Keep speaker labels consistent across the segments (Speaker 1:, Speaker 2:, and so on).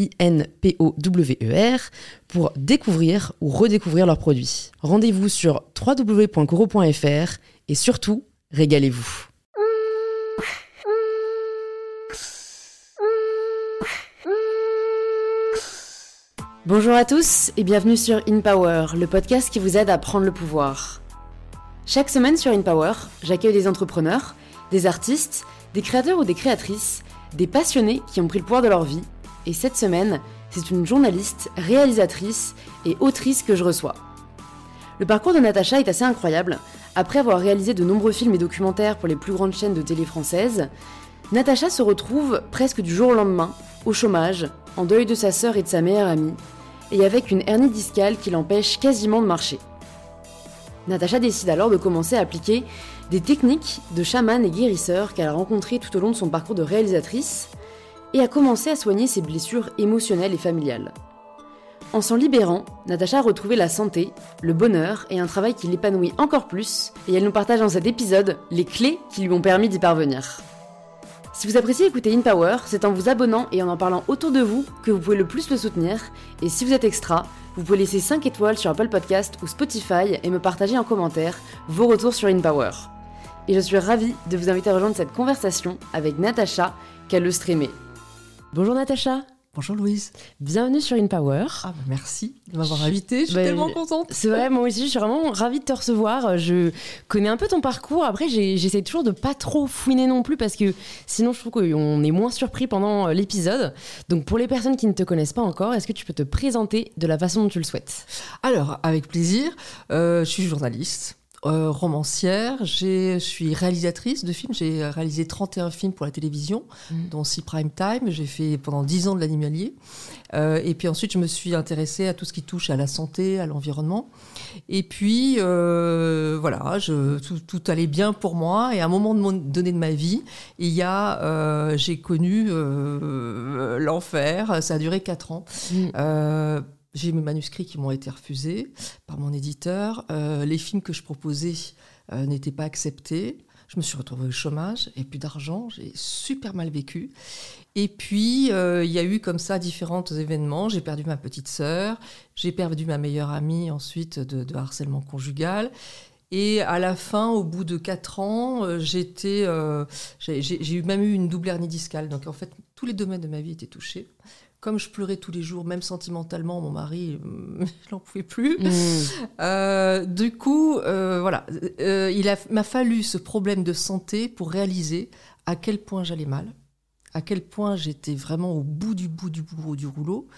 Speaker 1: I-N-P-O-W-E-R, pour découvrir ou redécouvrir leurs produits. Rendez-vous sur www.coro.fr et surtout, régalez-vous. Bonjour à tous et bienvenue sur InPower, le podcast qui vous aide à prendre le pouvoir. Chaque semaine sur InPower, j'accueille des entrepreneurs, des artistes, des créateurs ou des créatrices, des passionnés qui ont pris le pouvoir de leur vie et cette semaine, c'est une journaliste, réalisatrice et autrice que je reçois. Le parcours de Natacha est assez incroyable. Après avoir réalisé de nombreux films et documentaires pour les plus grandes chaînes de télé françaises, Natacha se retrouve presque du jour au lendemain, au chômage, en deuil de sa sœur et de sa meilleure amie, et avec une hernie discale qui l'empêche quasiment de marcher. Natacha décide alors de commencer à appliquer des techniques de chaman et guérisseur qu'elle a rencontrées tout au long de son parcours de réalisatrice, et a commencé à soigner ses blessures émotionnelles et familiales. En s'en libérant, Natacha a retrouvé la santé, le bonheur et un travail qui l'épanouit encore plus, et elle nous partage dans cet épisode les clés qui lui ont permis d'y parvenir. Si vous appréciez écouter In Power, c'est en vous abonnant et en en parlant autour de vous que vous pouvez le plus le soutenir, et si vous êtes extra, vous pouvez laisser 5 étoiles sur Apple Podcast ou Spotify et me partager en commentaire vos retours sur In Power. Et je suis ravie de vous inviter à rejoindre cette conversation avec Natacha, qu'elle le streamer. Bonjour Natacha.
Speaker 2: Bonjour Louise.
Speaker 1: Bienvenue sur InPower.
Speaker 2: Ah bah merci de m'avoir invitée, je suis bah, tellement contente.
Speaker 1: C'est vrai, moi aussi je suis vraiment ravie de te recevoir. Je connais un peu ton parcours. Après, j'essaie toujours de pas trop fouiner non plus parce que sinon je trouve qu'on est moins surpris pendant euh, l'épisode. Donc pour les personnes qui ne te connaissent pas encore, est-ce que tu peux te présenter de la façon dont tu le souhaites?
Speaker 2: Alors, avec plaisir. Euh, je suis journaliste. Euh, romancière, je suis réalisatrice de films, j'ai réalisé 31 films pour la télévision, mm. dont 6 prime time, j'ai fait pendant 10 ans de l'animalier, euh, et puis ensuite je me suis intéressée à tout ce qui touche à la santé, à l'environnement, et puis euh, voilà, je, tout, allait bien pour moi, et à un moment donné de ma vie, il y a, j'ai connu l'enfer, ça a duré 4 ans. Mm. J'ai mes manuscrits qui m'ont été refusés par mon éditeur. Euh, les films que je proposais euh, n'étaient pas acceptés. Je me suis retrouvée au chômage et plus d'argent. J'ai super mal vécu. Et puis, euh, il y a eu comme ça différents événements. J'ai perdu ma petite sœur. J'ai perdu ma meilleure amie ensuite de, harcèlement conjugal. Et à la fin, au bout de quatre ans, j'ai même eu une double hernie discale. Donc en fait, tous les domaines de ma vie étaient touchés comme je pleurais tous les jours, même sentimentalement, mon mari, euh, je n'en pouvais plus. Mm. Euh, du coup, euh, voilà, il m'a fallu ce problème de santé pour réaliser à quel point j'allais mal, à quel point j'étais vraiment au bout du bout du bout du rouleau.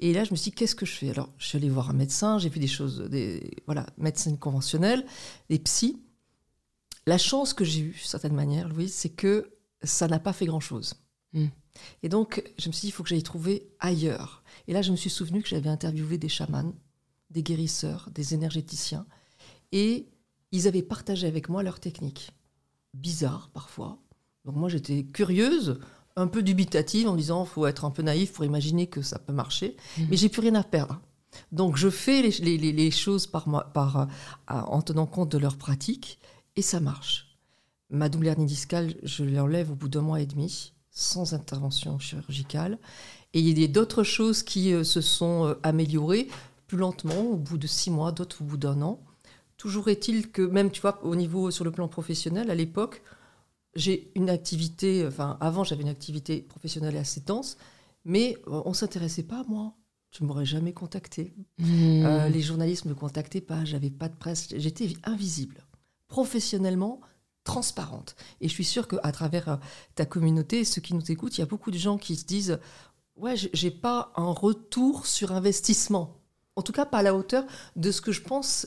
Speaker 2: Et là, je me suis dit, qu'est-ce que je fais? Alors, je suis allée voir un médecin, j'ai vu des choses, des voilà, médecine conventionnelle, des psys. La chance que j'ai eue, d'une certaine manière, Louise, c'est que ça n'a pas fait grand-chose. Mm. Et donc, je me suis dit, il faut que j'aille trouver ailleurs. Et là, je me suis souvenu que j'avais interviewé des chamans, des guérisseurs, des énergéticiens, et ils avaient partagé avec moi leurs techniques. Bizarres parfois. Donc moi, j'étais curieuse, un peu dubitative, en disant, il faut être un peu naïf pour imaginer que ça peut marcher. Mmh. Mais j'ai plus rien à perdre. Donc je fais les, choses par, par, en tenant compte de leurs pratiques, et ça marche. Ma double hernie discale, je l'enlève au bout d'un mois et demi sans intervention chirurgicale. Et il y a d'autres choses qui euh, se sont euh, améliorées plus lentement, au bout de six mois, d'autres au bout d'un an. Toujours est-il que même, tu vois, au niveau sur le plan professionnel, à l'époque, j'ai une activité, enfin avant j'avais une activité professionnelle assez dense, mais euh, on ne s'intéressait pas à moi. tu m'aurais jamais contacté.
Speaker 1: Hmm.
Speaker 2: Euh, les journalistes me contactaient pas, j'avais pas de presse, j'étais invisible, professionnellement transparente. Et je suis sûre qu'à travers euh, ta communauté, ceux qui nous écoutent, il y a beaucoup de gens qui se disent ouais, j'ai- pas un retour sur investissement. En tout cas, pas à la hauteur de ce que je pense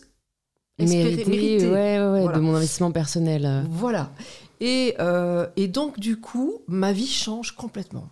Speaker 2: espérer
Speaker 1: Mérité,
Speaker 2: mériter.
Speaker 1: ouais, ouais, ouais,
Speaker 2: Voilà.
Speaker 1: de mon investissement personnel.
Speaker 2: Voilà. Et, euh, et donc, du coup, ma vie change complètement.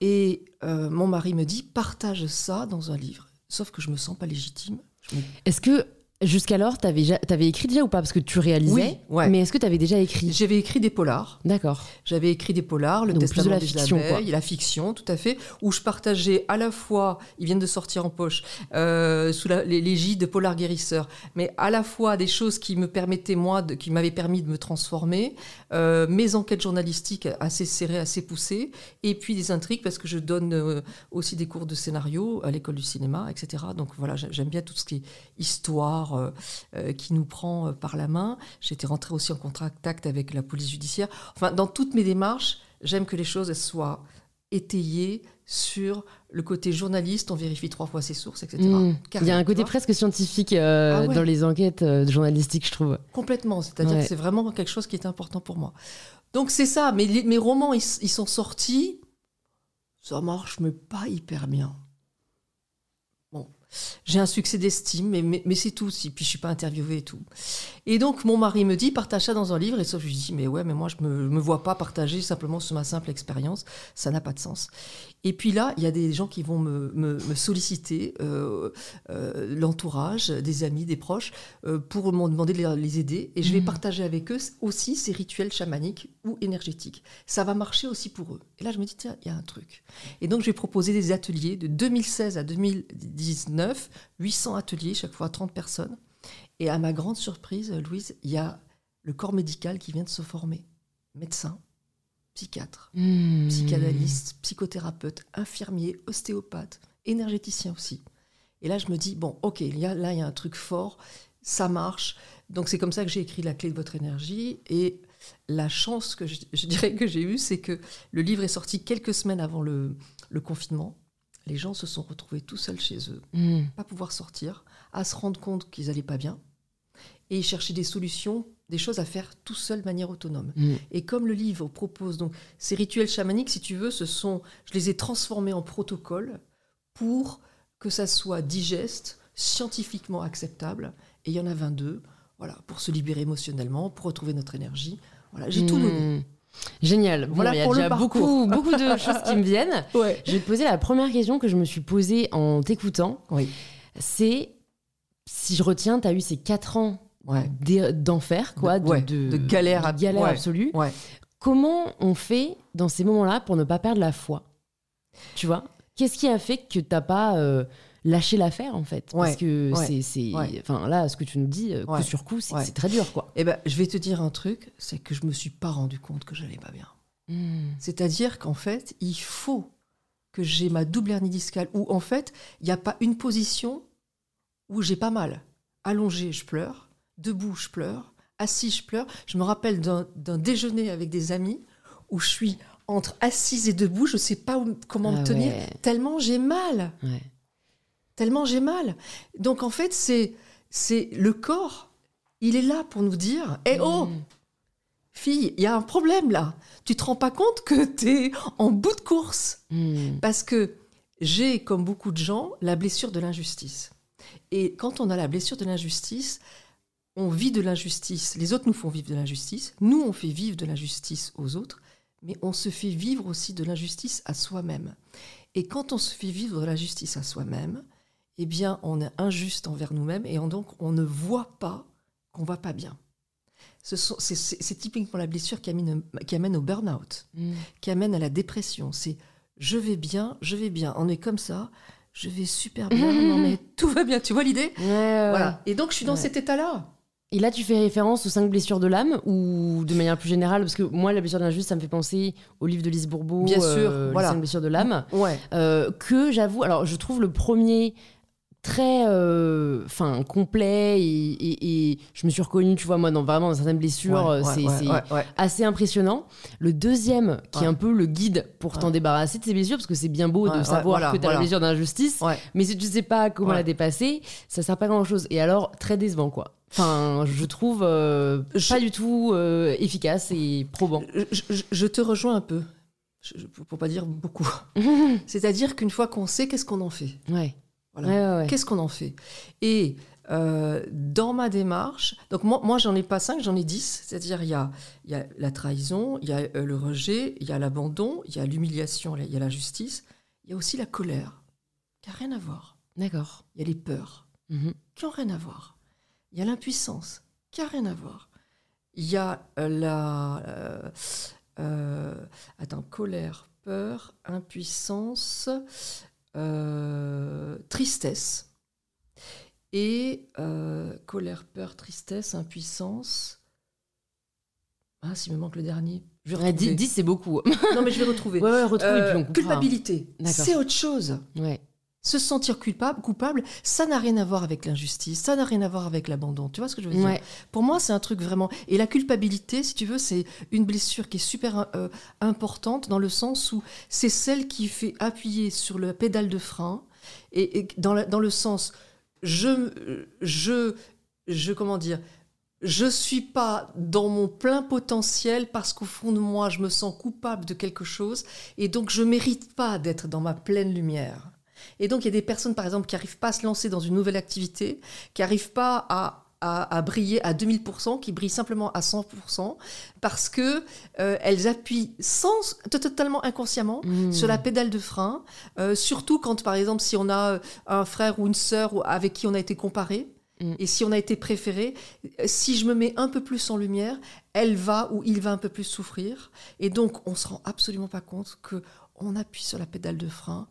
Speaker 2: Et euh, mon mari me dit, partage ça dans un livre. Sauf que je me sens pas légitime. Me-
Speaker 1: Est-ce que jusqu'alors, tu avais, écrit déjà ou pas? Parce que tu réalisais,
Speaker 2: Oui, ouais.
Speaker 1: mais est-ce que tu avais déjà écrit?
Speaker 2: J'avais écrit des polars.
Speaker 1: D'accord.
Speaker 2: J'avais écrit des polars, le
Speaker 1: Donc, plus de
Speaker 2: testament
Speaker 1: la
Speaker 2: des
Speaker 1: fiction, quoi.
Speaker 2: abeilles, la fiction, tout à fait, où je partageais à la fois, ils viennent de sortir en poche, euh, sous l'égide de Polar Guérisseur, mais à la fois des choses qui me permettaient, moi, de- qui m'avaient permis de me transformer, euh, mes enquêtes journalistiques assez serrées, assez poussées, et puis des intrigues, parce que je donne euh, aussi des cours de scénario à l'école du cinéma, etc. Donc voilà, j'ai- j'aime bien tout ce qui est histoire euh, euh, qui nous prend euh, par la main. J'étais rentrée aussi en contact avec la police judiciaire. Enfin, dans toutes mes démarches, j'aime que les choses elles soient étayées sur le côté journaliste, on vérifie trois fois ses sources, etc.
Speaker 1: Hmm. Il y a un côté presque scientifique euh,
Speaker 2: Ah ouais.
Speaker 1: dans les enquêtes euh, journalistiques, je trouve.
Speaker 2: Complètement, c'est-à-dire
Speaker 1: Ouais.
Speaker 2: que c'est vraiment quelque chose qui est important pour moi. Donc c'est ça, mais les- mes romans, ils, ils sont sortis, ça marche, mais pas hyper bien. J'ai un succès d'estime, mais, c'est tout, si, puis je suis pas interviewée et tout. Et donc mon mari me dit, partage ça dans un livre, et ça je lui dis, mais ouais, mais moi je me, me vois pas partager simplement sur ma simple expérience, ça n'a pas de sens. Et puis là, il y a des gens qui vont me, me- me solliciter, euh, euh, l'entourage, des amis, des proches, euh, pour m'en demander de les, les aider. Et je vais
Speaker 1: Mhm.
Speaker 2: partager avec eux aussi ces rituels chamaniques ou énergétiques. Ça va marcher aussi pour eux. Et là, je me dis, tiens, il y a un truc. Et donc, je vais proposer des ateliers de 2016 à 2019, 800 ateliers, chaque fois 30 personnes. Et à ma grande surprise, Louise, il y a le corps médical qui vient de se former. Médecin, psychiatre,
Speaker 1: Hmm.
Speaker 2: psychanalyste, psychothérapeute, infirmier, ostéopathe, énergéticien aussi. Et là, je me dis, bon, ok, il y a, là, il y a un truc fort, ça marche. Donc, c'est comme ça que j'ai écrit La clé de votre énergie. Et la chance que je, je dirais que j'ai eue, c'est que le livre est sorti quelques semaines avant le, le confinement. Les gens se sont retrouvés tout seuls chez eux,
Speaker 1: Hmm.
Speaker 2: pas pouvoir sortir, à se rendre compte qu'ils n'allaient pas bien, et ils cherchaient des solutions, des choses à faire tout seul de manière autonome.
Speaker 1: Hmm.
Speaker 2: Et comme le livre propose donc ces rituels chamaniques, si tu veux, ce sont, je les ai transformés en protocole pour que ça soit digeste, scientifiquement acceptable. Et il y en a 22, voilà, pour se libérer émotionnellement, pour retrouver notre énergie. Voilà, j'ai tout donné.
Speaker 1: Hmm. Génial. Bon,
Speaker 2: Voilà
Speaker 1: il y a déjà beaucoup, beaucoup de choses qui me viennent.
Speaker 2: Ouais.
Speaker 1: Je vais te poser la première question que je me suis posée en t'écoutant.
Speaker 2: Oui.
Speaker 1: C'est si je retiens, tu as eu ces 4 ans
Speaker 2: Ouais.
Speaker 1: d'e- d'enfer, quoi,
Speaker 2: De-
Speaker 1: de,
Speaker 2: ouais,
Speaker 1: de-
Speaker 2: de galère
Speaker 1: absolue. Comment on fait dans ces moments-là pour ne pas perdre la foi? Tu vois? Qu'est-ce qui a fait que t'as pas euh, lâché l'affaire en fait? Parce que c'est, enfin là, ce que tu nous dis, euh, coup sur coup, c'est, très dur, quoi.
Speaker 2: Eh ben, je vais te dire un truc, c'est que je me suis pas rendu compte que j'allais pas bien.
Speaker 1: Hmm.
Speaker 2: C'est-à-dire qu'en fait, il faut que j'ai ma double hernie discale, où en fait, il n'y a pas une position où j'ai pas mal. Allongé, je pleure. Debout, je pleure. Assis, je pleure. Je me rappelle d'un déjeuner avec des amis où je suis entre assise et debout, je ne sais pas où- comment
Speaker 1: Ah
Speaker 2: me tenir,
Speaker 1: ouais.
Speaker 2: tellement j'ai mal.
Speaker 1: Ouais.
Speaker 2: Tellement j'ai mal. Donc en fait, c'est c'est le corps, il est là pour nous dire Eh oh
Speaker 1: Hmm.
Speaker 2: Fille, il y a un problème là. Tu te rends pas compte que tu es en bout de course
Speaker 1: Hmm.
Speaker 2: Parce que j'ai, comme beaucoup de gens, la blessure de l'injustice. Et quand on a la blessure de l'injustice, on vit de l'injustice. Les autres nous font vivre de l'injustice. Nous, on fait vivre de l'injustice aux autres. Mais on se fait vivre aussi de l'injustice à soi-même. Et quand on se fait vivre de l'injustice à soi-même, eh bien, on est injuste envers nous-mêmes et on- donc on ne voit pas qu'on va pas bien. C'est typiquement la blessure qui amène, qui amène au burn-out
Speaker 1: Hmm.
Speaker 2: qui amène à la dépression. C'est je vais bien, je vais bien. On est comme ça, je vais super bien, non mais tout va bien. Tu vois l'idée?
Speaker 1: Ouais, ouais,
Speaker 2: Voilà. Et donc je suis dans
Speaker 1: Ouais.
Speaker 2: cet état-là.
Speaker 1: Et là, tu fais référence aux cinq blessures de l'âme ou de manière plus générale? Parce que moi, la blessure de l'injuste, ça me fait penser au livre de Lise Bourbeau,
Speaker 2: Bien sûr,
Speaker 1: euh,
Speaker 2: voilà.
Speaker 1: Les cinq blessures de l'âme.
Speaker 2: Ouais.
Speaker 1: Euh, que j'avoue, alors je trouve le premier très euh, complet et, je me suis reconnue, tu vois, moi, dans vraiment dans certaines blessures,
Speaker 2: Ouais,
Speaker 1: c'est
Speaker 2: ouais,
Speaker 1: assez impressionnant. Le deuxième, qui est un peu le guide pour t'en débarrasser de ces blessures, parce que c'est bien beau de savoir
Speaker 2: voilà,
Speaker 1: que t'as la
Speaker 2: voilà.
Speaker 1: blessure d'injustice, mais si tu sais pas comment la dépasser, ça sert pas à grand chose. Et alors, très décevant, quoi. Enfin, je trouve euh,
Speaker 2: Je-
Speaker 1: pas du tout euh, efficace et probant.
Speaker 2: Je, je- je te rejoins un peu, pour pas dire beaucoup. C'est-à-dire qu'une fois qu'on sait, qu'est-ce qu'on en fait
Speaker 1: ouais.
Speaker 2: Voilà.
Speaker 1: Ouais, ouais, ouais.
Speaker 2: Qu'est-ce qu'on en fait Et euh, dans ma démarche, donc moi, moi j'en ai pas cinq, j'en ai dix. C'est-à-dire il y a, il y a la trahison, il y a le rejet, il y a l'abandon, il y a l'humiliation, il y a la justice, il y a aussi la colère, qui n'a rien à voir.
Speaker 1: D'accord.
Speaker 2: Il y a les peurs,
Speaker 1: Mhm.
Speaker 2: qui n'ont rien à voir. Il y a l'impuissance, qui n'a rien à voir. Il y a euh, la... euh, euh, attends, colère, peur, impuissance, euh, tristesse. Et colère, peur, tristesse, impuissance. Ah, s'il me manque le dernier. Je vais
Speaker 1: Ouais,
Speaker 2: retrouver.
Speaker 1: 10, c'est beaucoup.
Speaker 2: Non, mais je vais retrouver.
Speaker 1: Ouais, ouais, retrouve et
Speaker 2: Euh,
Speaker 1: puis on coupera.
Speaker 2: culpabilité, c'est autre chose.
Speaker 1: Ouais.
Speaker 2: Se sentir culpable, coupable, ça n'a rien à voir avec l'injustice, ça n'a rien à voir avec l'abandon. Tu vois ce que je veux dire?
Speaker 1: Ouais.
Speaker 2: Pour moi, c'est un truc vraiment. Et la culpabilité, si tu veux, c'est une blessure qui est super euh, importante dans le sens où c'est celle qui fait appuyer sur le pédale de frein et, et dans, la- dans le sens je je je comment dire je suis pas dans mon plein potentiel parce qu'au fond de moi je me sens coupable de quelque chose et donc je mérite pas d'être dans ma pleine lumière. Et donc il y a des personnes par exemple qui n'arrivent pas à se lancer dans une nouvelle activité, qui n'arrivent pas à, à, à briller à 2000%, qui brillent simplement à 100% parce que euh, elles appuient sans totalement inconsciemment
Speaker 1: Mhm.
Speaker 2: sur la pédale de frein, euh, surtout quand, par exemple, si on a euh, un frère ou une sœur avec qui on a été comparé,
Speaker 1: Mm.
Speaker 2: et si on a été préféré, si je me mets un peu plus en lumière, elle va ou il va un peu plus souffrir. Et donc, on se rend absolument pas compte que on appuie sur la pédale de frein.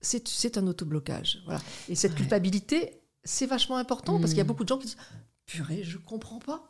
Speaker 2: C'est c'est un autoblocage. Voilà. Et cette
Speaker 1: Ouais.
Speaker 2: culpabilité, c'est vachement important parce qu'il y a
Speaker 1: Mm.
Speaker 2: beaucoup de gens qui disent Purée, je comprends pas.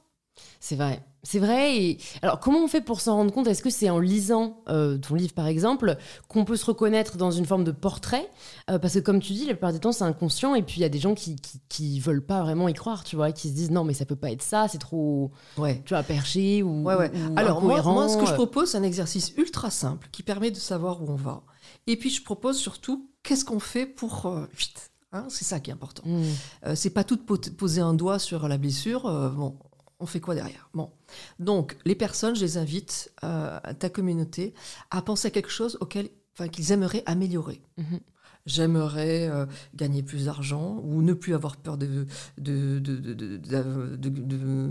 Speaker 1: C'est vrai, c'est vrai. Et alors, comment on fait pour s'en rendre compte? Est-ce que c'est en lisant euh, ton livre, par exemple, qu'on peut se reconnaître dans une forme de portrait? Euh, Parce que, comme tu dis, la plupart du temps, c'est inconscient. Et puis, il y a des gens qui, qui, qui veulent pas vraiment y croire, tu vois, qui se disent non, mais ça peut pas être ça, c'est trop,
Speaker 2: Ouais.
Speaker 1: tu vois, perché ou.
Speaker 2: Ouais, ouais.
Speaker 1: ou
Speaker 2: Alors, moi, moi, ce que je propose, c'est un exercice ultra simple qui permet de savoir où on va. Et puis, je propose surtout qu'est-ce qu'on fait pour. euh, vite. Hein, c'est ça qui est important.
Speaker 1: Mm.
Speaker 2: Euh, c'est pas tout de po- poser un doigt sur la blessure. euh, bon, on fait quoi derrière Bon. Donc, les personnes, je les invite, euh, à ta communauté, à penser à quelque chose auquel, enfin, qu'ils aimeraient améliorer.
Speaker 1: Mhm.
Speaker 2: J'aimerais euh, gagner plus d'argent ou ne plus avoir peur de,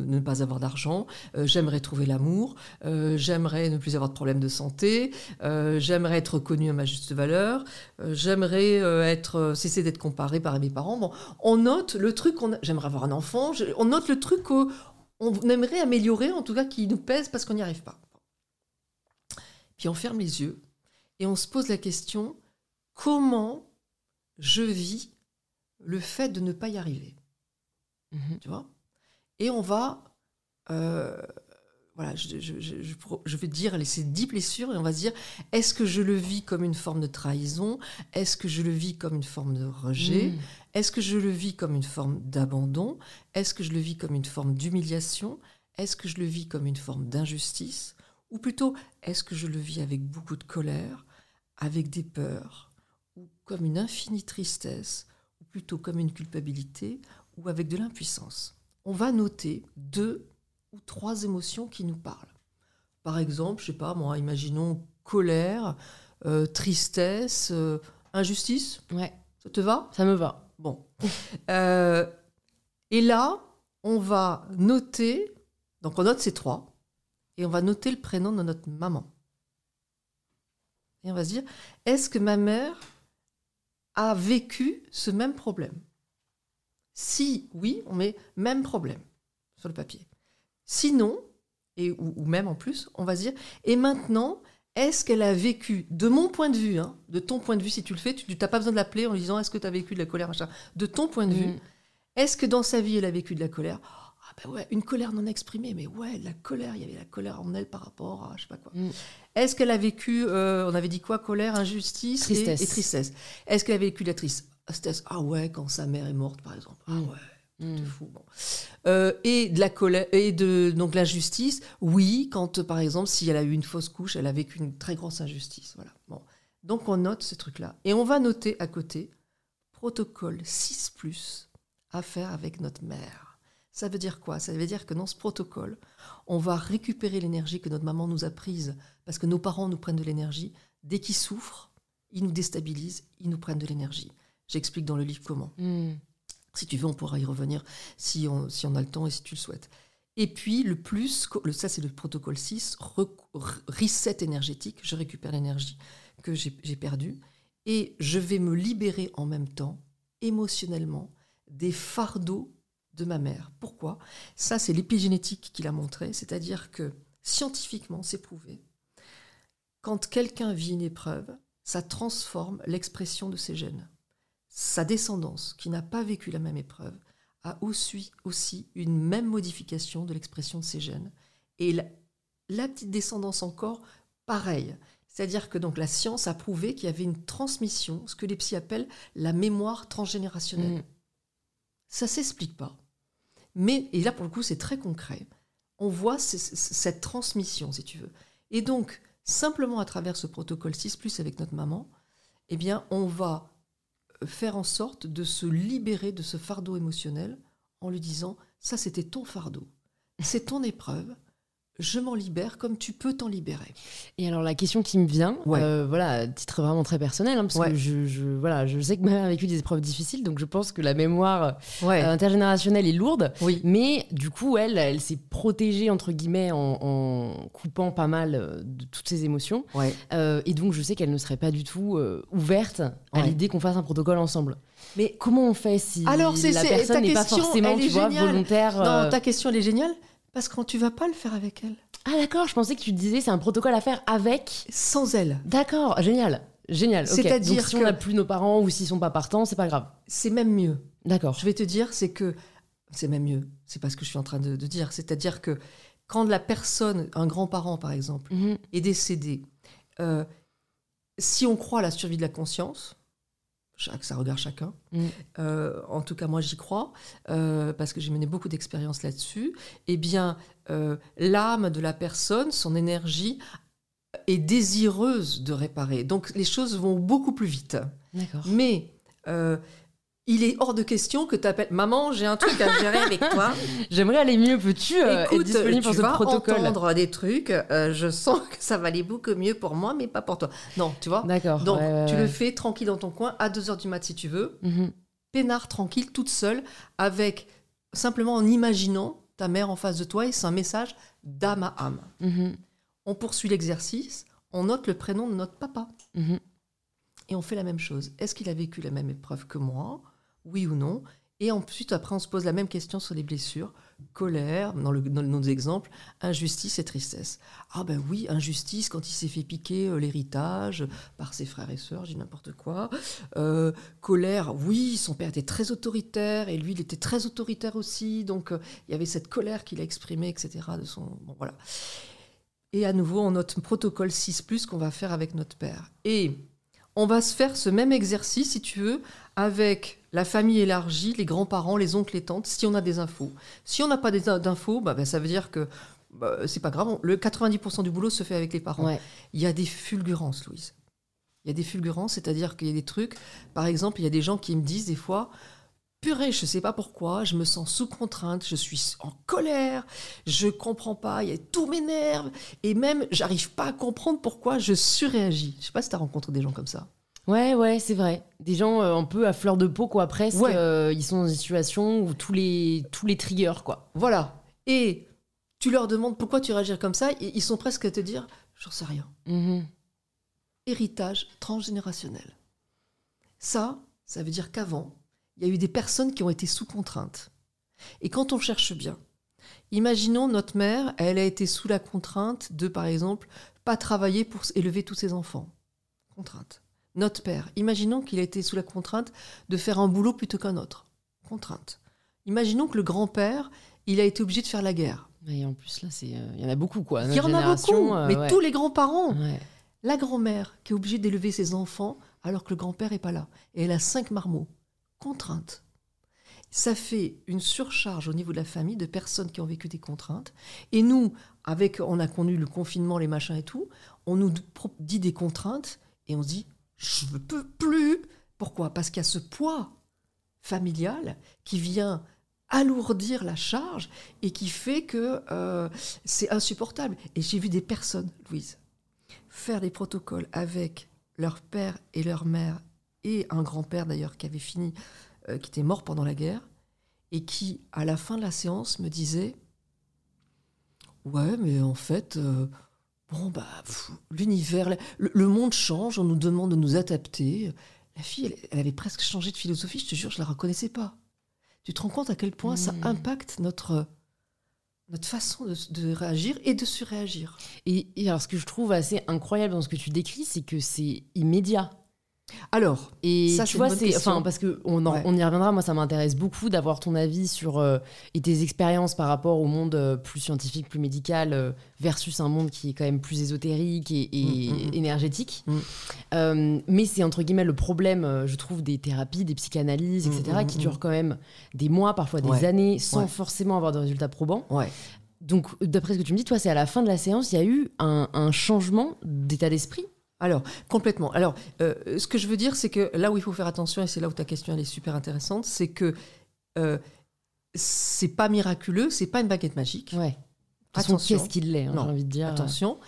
Speaker 2: ne pas avoir d'argent. Euh, j'aimerais trouver l'amour. Euh, j'aimerais ne plus avoir de problèmes de santé. J'aimerais être reconnue à ma juste valeur. J'aimerais être cesser d'être comparée par mes parents. Bon, on note le truc. J'aimerais avoir un enfant. On note le truc qu'on on aimerait améliorer, en tout cas qui nous pèse parce qu'on n'y arrive pas. Puis on ferme les yeux et on se pose la question comment je vis le fait de ne pas y arriver.
Speaker 1: Mhm.
Speaker 2: tu vois? Et on va, euh, voilà, je, je- vais dire ces dix blessures et on va se dire, est-ce que je le vis comme une forme de trahison? Est-ce que je le vis comme une forme de rejet?
Speaker 1: Mm.
Speaker 2: Est-ce que je le vis comme une forme d'abandon? Est-ce que je le vis comme une forme d'humiliation? Est-ce que je le vis comme une forme d'injustice? Ou plutôt, est-ce que je le vis avec beaucoup de colère, avec des peurs, comme une infinie tristesse, ou plutôt comme une culpabilité, ou avec de l'impuissance On va noter deux ou trois émotions qui nous parlent. Par exemple, je sais pas moi, imaginons colère, euh, tristesse, euh, injustice.
Speaker 1: Ouais,
Speaker 2: Ça te va?
Speaker 1: Ça me va.
Speaker 2: Bon. Euh, et là, on va noter, donc on note ces trois, et on va noter le prénom de notre maman. Et on va se dire, est-ce que ma mère a vécu ce même problème Si oui, on met même problème sur le papier. Sinon, et, ou, ou même en plus, on va se dire, et maintenant, est-ce qu'elle a vécu, de mon point de vue, hein, de ton point de vue, si tu le fais, tu n'as pas besoin de l'appeler en lui disant est-ce que tu as vécu de la colère, machin. De ton point de vue,
Speaker 1: Mm.
Speaker 2: est-ce que dans sa vie, elle a vécu de la colère? Ah ben ouais, une colère non exprimée, mais ouais, de la colère, il y avait la colère en elle par rapport à je sais pas quoi.
Speaker 1: Mm.
Speaker 2: Est-ce qu'elle a vécu, euh, on avait dit quoi, colère, injustice
Speaker 1: Tristesse.
Speaker 2: Et, tristesse Est-ce qu'elle a vécu de la tristesse? Ah ouais, quand sa mère est morte, par exemple. Ah
Speaker 1: Mm.
Speaker 2: ouais, Truc de
Speaker 1: Mm.
Speaker 2: fou, bon. Euh, et de la colère et de donc l'injustice? Oui, quand euh, par exemple, si elle a eu une fausse couche, elle a vécu une très grosse injustice. Voilà. Bon. Donc on note ce truc-là. Et on va noter à côté protocole 6 à faire avec notre mère. Ça veut dire quoi? Ça veut dire que dans ce protocole, on va récupérer l'énergie que notre maman nous a prise parce que nos parents nous prennent de l'énergie. Dès qu'ils souffrent, ils nous déstabilisent, ils nous prennent de l'énergie. J'explique dans le livre comment.
Speaker 1: Mm.
Speaker 2: Si tu veux, on pourra y revenir si on, si on a le temps et si tu le souhaites. Et puis, le plus, le- ça c'est le protocole 6, re- re- reset énergétique, je récupère l'énergie que j'ai perdue et je vais me libérer en même temps, émotionnellement, des fardeaux de ma mère. Pourquoi? Ça, c'est l'épigénétique qui l'a montré, c'est-à-dire que scientifiquement, c'est prouvé. Quand quelqu'un vit une épreuve, ça transforme l'expression de ses gènes sa descendance, qui n'a pas vécu la même épreuve, a aussi, aussi une même modification de l'expression de ses gènes. Et la, la petite descendance encore, pareil. C'est-à-dire que donc la science a prouvé qu'il y avait une transmission, ce que les psy appellent la mémoire transgénérationnelle.
Speaker 1: Mm.
Speaker 2: Ça s'explique pas. Mais, et là pour le coup c'est très concret, on voit cette transmission, si tu veux. Et donc, simplement à travers ce protocole 6 avec notre maman, eh bien, on va faire en sorte de se libérer de ce fardeau émotionnel en lui disant ça c'était ton fardeau, c'est ton épreuve, je m'en libère comme tu peux t'en libérer.
Speaker 1: Et alors la question qui me vient,
Speaker 2: Ouais.
Speaker 1: euh, voilà, à titre vraiment très personnel, hein, parce
Speaker 2: Ouais.
Speaker 1: que je, je- voilà, je sais que ma mère a vécu des épreuves difficiles, donc je pense que la mémoire
Speaker 2: Ouais,
Speaker 1: euh, intergénérationnelle est lourde.
Speaker 2: oui,
Speaker 1: Mais du coup, elle, elle s'est protégée entre guillemets en, en coupant pas mal euh, de toutes ses émotions. Euh, et donc, je sais qu'elle ne serait pas du tout euh, ouverte à l'idée qu'on fasse un protocole ensemble.
Speaker 2: Mais
Speaker 1: Comment on fait si
Speaker 2: Alors,
Speaker 1: la personne n'est pas forcément, tu vois, volontaire
Speaker 2: non, ta question elle est géniale parce que tu vas pas le faire avec elle,
Speaker 1: Ah d'accord, je pensais que tu disais c'est un protocole à faire avec.
Speaker 2: sans elle.
Speaker 1: D'accord, génial, génial.
Speaker 2: C'est-à-dire
Speaker 1: donc si on n'a plus nos parents ou s'ils sont pas partants, c'est pas grave.
Speaker 2: C'est même mieux.
Speaker 1: D'accord.
Speaker 2: Je vais te dire, c'est que c'est même mieux. C'est pas ce que je suis en train de, de dire. C'est-à-dire que quand la personne, un grand-parent par exemple,
Speaker 1: Mhm.
Speaker 2: est décédé, euh, si on croit à la survie de la conscience, ça regarde chacun.
Speaker 1: Mm.
Speaker 2: euh, en tout cas, moi, j'y crois euh, parce que j'ai mené beaucoup d'expériences là-dessus. Eh bien, euh, l'âme de la personne, son énergie est désireuse de réparer. Donc, les choses vont beaucoup plus vite.
Speaker 1: D'accord.
Speaker 2: Mais il est hors de question que tu appelles Maman, j'ai un truc à gérer avec toi.
Speaker 1: J'aimerais aller mieux. Peux-tu euh, être
Speaker 2: Écoute,
Speaker 1: disponible pour
Speaker 2: tu
Speaker 1: ce
Speaker 2: vas
Speaker 1: protocole
Speaker 2: entendre des trucs. euh, je sens que ça va aller beaucoup mieux pour moi, mais pas pour toi. Non, tu vois
Speaker 1: D'accord.
Speaker 2: Donc,
Speaker 1: ouais,
Speaker 2: tu
Speaker 1: ouais.
Speaker 2: le fais tranquille dans ton coin à 2h du mat si tu veux.
Speaker 1: Mhm.
Speaker 2: Peinard, tranquille, toute seule, avec simplement en imaginant ta mère en face de toi et c'est un message d'âme à âme.
Speaker 1: Mhm.
Speaker 2: On poursuit l'exercice, on note le prénom de notre papa.
Speaker 1: Mhm.
Speaker 2: Et on fait la même chose. Est-ce qu'il a vécu la même épreuve que moi? Oui ou non Et ensuite, après, on se pose la même question sur les blessures. Colère, dans, le, dans nos exemples, injustice et tristesse. Ah ben oui, injustice quand il s'est fait piquer euh, l'héritage par ses frères et sœurs, dis n'importe quoi. Euh, colère, oui, son père était très autoritaire et lui, il était très autoritaire aussi. Donc, euh, il y avait cette colère qu'il a exprimée, etc. De son, bon, voilà. Et à nouveau, on note protocole 6 qu'on va faire avec notre père. Et on va se faire ce même exercice, si tu veux, avec la famille élargie, les grands-parents, les oncles et tantes, si on a des infos. Si on n'a pas d'infos, bah, bah, ça veut dire que bah, c'est pas grave. Le 90% du boulot se fait avec les parents.
Speaker 1: Ouais.
Speaker 2: Il y a des fulgurances, Louise. Il y a des fulgurances, c'est-à-dire qu'il y a des trucs. Par exemple, il y a des gens qui me disent des fois Purée, je sais pas pourquoi, je me sens sous contrainte, je suis en colère, je comprends pas, y a- tout m'énerve, et même j'arrive pas à comprendre pourquoi je surréagis. Je sais pas si tu as rencontré des gens comme ça.
Speaker 1: Ouais, ouais, c'est vrai. Des gens euh, un peu à fleur de peau, quoi, presque.
Speaker 2: Ouais.
Speaker 1: euh, ils sont dans une situation où tous les, tous les triggers, quoi.
Speaker 2: Voilà. Et tu leur demandes pourquoi tu réagis comme ça, et ils sont presque à te dire J'en sais rien.
Speaker 1: Mhm.
Speaker 2: héritage transgénérationnel. Ça, ça veut dire qu'avant, il y a eu des personnes qui ont été sous contrainte. Et quand on cherche bien, imaginons notre mère, elle a été sous la contrainte de, par exemple, pas travailler pour élever tous ses enfants. Contrainte. Notre père, imaginons qu'il a été sous la contrainte de faire un boulot plutôt qu'un autre. Contrainte. Imaginons que le grand-père, il a été obligé de faire la guerre.
Speaker 1: Et en plus, là, euh, il y en a beaucoup, quoi.
Speaker 2: Il y en a beaucoup, mais tous les grands-parents.
Speaker 1: Ouais.
Speaker 2: La grand-mère qui est obligée d'élever ses enfants alors que le grand-père est pas là. Et elle a cinq marmots. Contrainte. ça fait une surcharge au niveau de la famille de personnes qui ont vécu des contraintes. Et nous, avec, on a connu le confinement, les machins et tout, on nous dit des contraintes et on se dit, je ne peux plus. Pourquoi? Parce qu'il y a ce poids familial qui vient alourdir la charge et qui fait que euh, c'est insupportable. Et j'ai vu des personnes, Louise, faire des protocoles avec leur père et leur mère et un grand-père d'ailleurs qui avait fini, euh, qui était mort pendant la guerre, et qui, à la fin de la séance, me disait Ouais, mais en fait, euh, bon, bah, l'univers, le, monde change, on nous demande de nous adapter. La fille, elle, avait presque changé de philosophie, je te jure, je la reconnaissais pas. Tu te rends compte à quel point ça mmh. impacte notre, notre façon de, réagir et de surréagir.
Speaker 1: Et, et alors, ce que je trouve assez incroyable dans ce que tu décris, c'est que c'est immédiat.
Speaker 2: Alors,
Speaker 1: et ça, tu vois, c'est enfin parce que on, on, y reviendra. Moi, ça m'intéresse beaucoup d'avoir ton avis sur euh, et tes expériences par rapport au monde euh, plus scientifique, plus médical, euh, versus un monde qui est quand même plus ésotérique et, mm, mm, mm. énergétique. mais c'est entre guillemets le problème, je trouve, des thérapies, des psychanalyses, etc., qui durent quand même des mois, parfois des années, sans forcément avoir de résultats probants. Donc, d'après ce que tu me dis, toi, c'est à la fin de la séance, il y a eu un changement d'état d'esprit?
Speaker 2: Alors, complètement. Alors, euh, ce que je veux dire, c'est que là où il faut faire attention, et c'est là où ta question elle est super intéressante, c'est que euh, c'est pas miraculeux, c'est pas une baguette magique.
Speaker 1: Ouais. Attention. Qu'est-ce qu'il l'est, hein, j'ai envie de dire.
Speaker 2: Attention.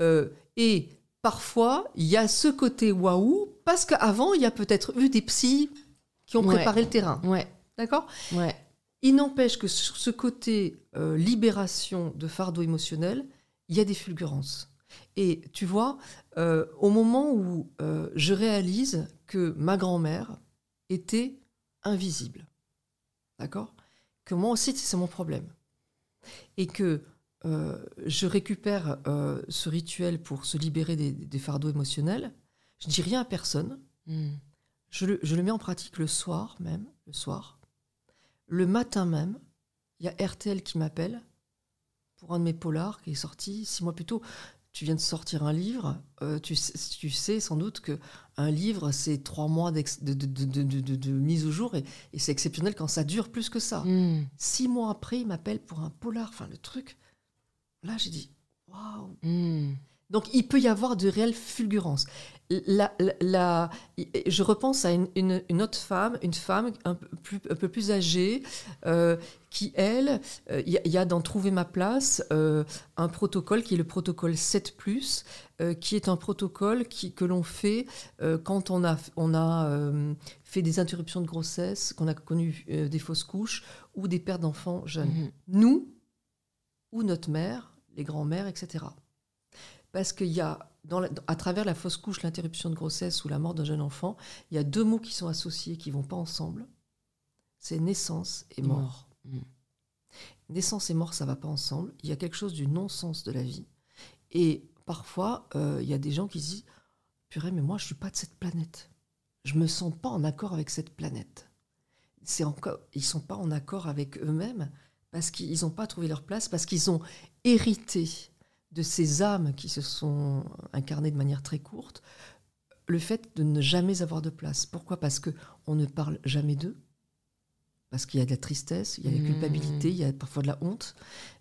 Speaker 2: Euh, et parfois, il y a ce côté waouh, parce qu'avant, il y a peut-être eu des psys qui ont préparé le terrain.
Speaker 1: Ouais.
Speaker 2: D'accord?
Speaker 1: Ouais.
Speaker 2: Il n'empêche que sur ce côté libération de fardeau émotionnel, il y a des fulgurances. Et tu vois, euh, au moment où euh, je réalise que ma grand-mère était invisible, d'accord? Que moi aussi, c'est mon problème. Et que euh, je récupère ce rituel pour se libérer des, fardeaux émotionnels, je dis rien à personne. Hmm. Je, le, je, le, mets en pratique le soir même, le soir. Le matin même, il y a RTL qui m'appelle pour un de mes polars qui est sorti six mois plus tôt tu viens de sortir un livre, euh, tu, tu, sais sans doute que un livre, c'est trois mois de, de, mise au jour et, c'est exceptionnel quand ça dure plus que ça. Hmm. Six mois après, il m'appelle pour un polar, enfin le truc. Là, j'ai dit, waouh. Hmm. Donc il peut y avoir de réelles fulgurances. La, la, je repense à une, une, autre femme, une femme un peu plus, un peu plus âgée, euh, qui, elle, il euh, y, a dans Trouver ma place euh, un protocole qui est le protocole 7, qui est un protocole qui, que l'on fait quand on a, on a fait des interruptions de grossesse, qu'on a connu des fausses couches ou des pères d'enfants jeunes. Mm-hmm. Nous, ou notre mère, les grands-mères, etc. Parce qu'il y a, dans à travers la fausse couche, l'interruption de grossesse ou la mort d'un jeune enfant, il y a deux mots qui sont associés, qui vont pas ensemble. C'est naissance et mort. Mm. Naissance et mort, ça va pas ensemble. Il y a quelque chose du non-sens de la vie. Et parfois, euh, il y a des gens qui disent Purée, mais moi, je suis pas de cette planète. Je me sens pas en accord avec cette planète. C'est encore, ils sont pas en accord avec eux-mêmes parce qu'ils n'ont pas trouvé leur place, parce qu'ils ont hérité de ces âmes qui se sont incarnées de manière très courte, le fait de ne jamais avoir de place. Pourquoi? Parce que on ne parle jamais d'eux, parce qu'il y a de la tristesse, il y a de la mmh. culpabilité, il y a parfois de la honte.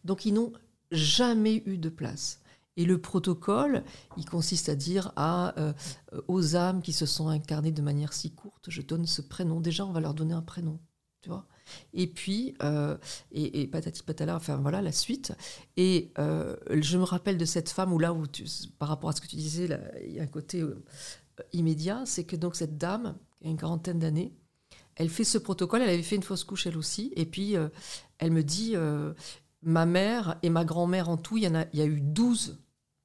Speaker 2: Donc ils n'ont jamais eu de place. Et le protocole, il consiste à dire à, euh, aux âmes qui se sont incarnées de manière si courte, je donne ce prénom. Déjà, on va leur donner un prénom, tu vois? Et puis, euh, et, patati patala, enfin voilà la suite. Et euh, je me rappelle de cette femme où là où, par rapport à ce que tu disais, il y a un côté euh, immédiat, c'est que donc cette dame, qui a une quarantaine d'années, elle fait ce protocole, elle avait fait une fausse couche elle aussi, et puis elle me dit, ma mère et ma grand-mère en tout, il y, en a, y a eu 12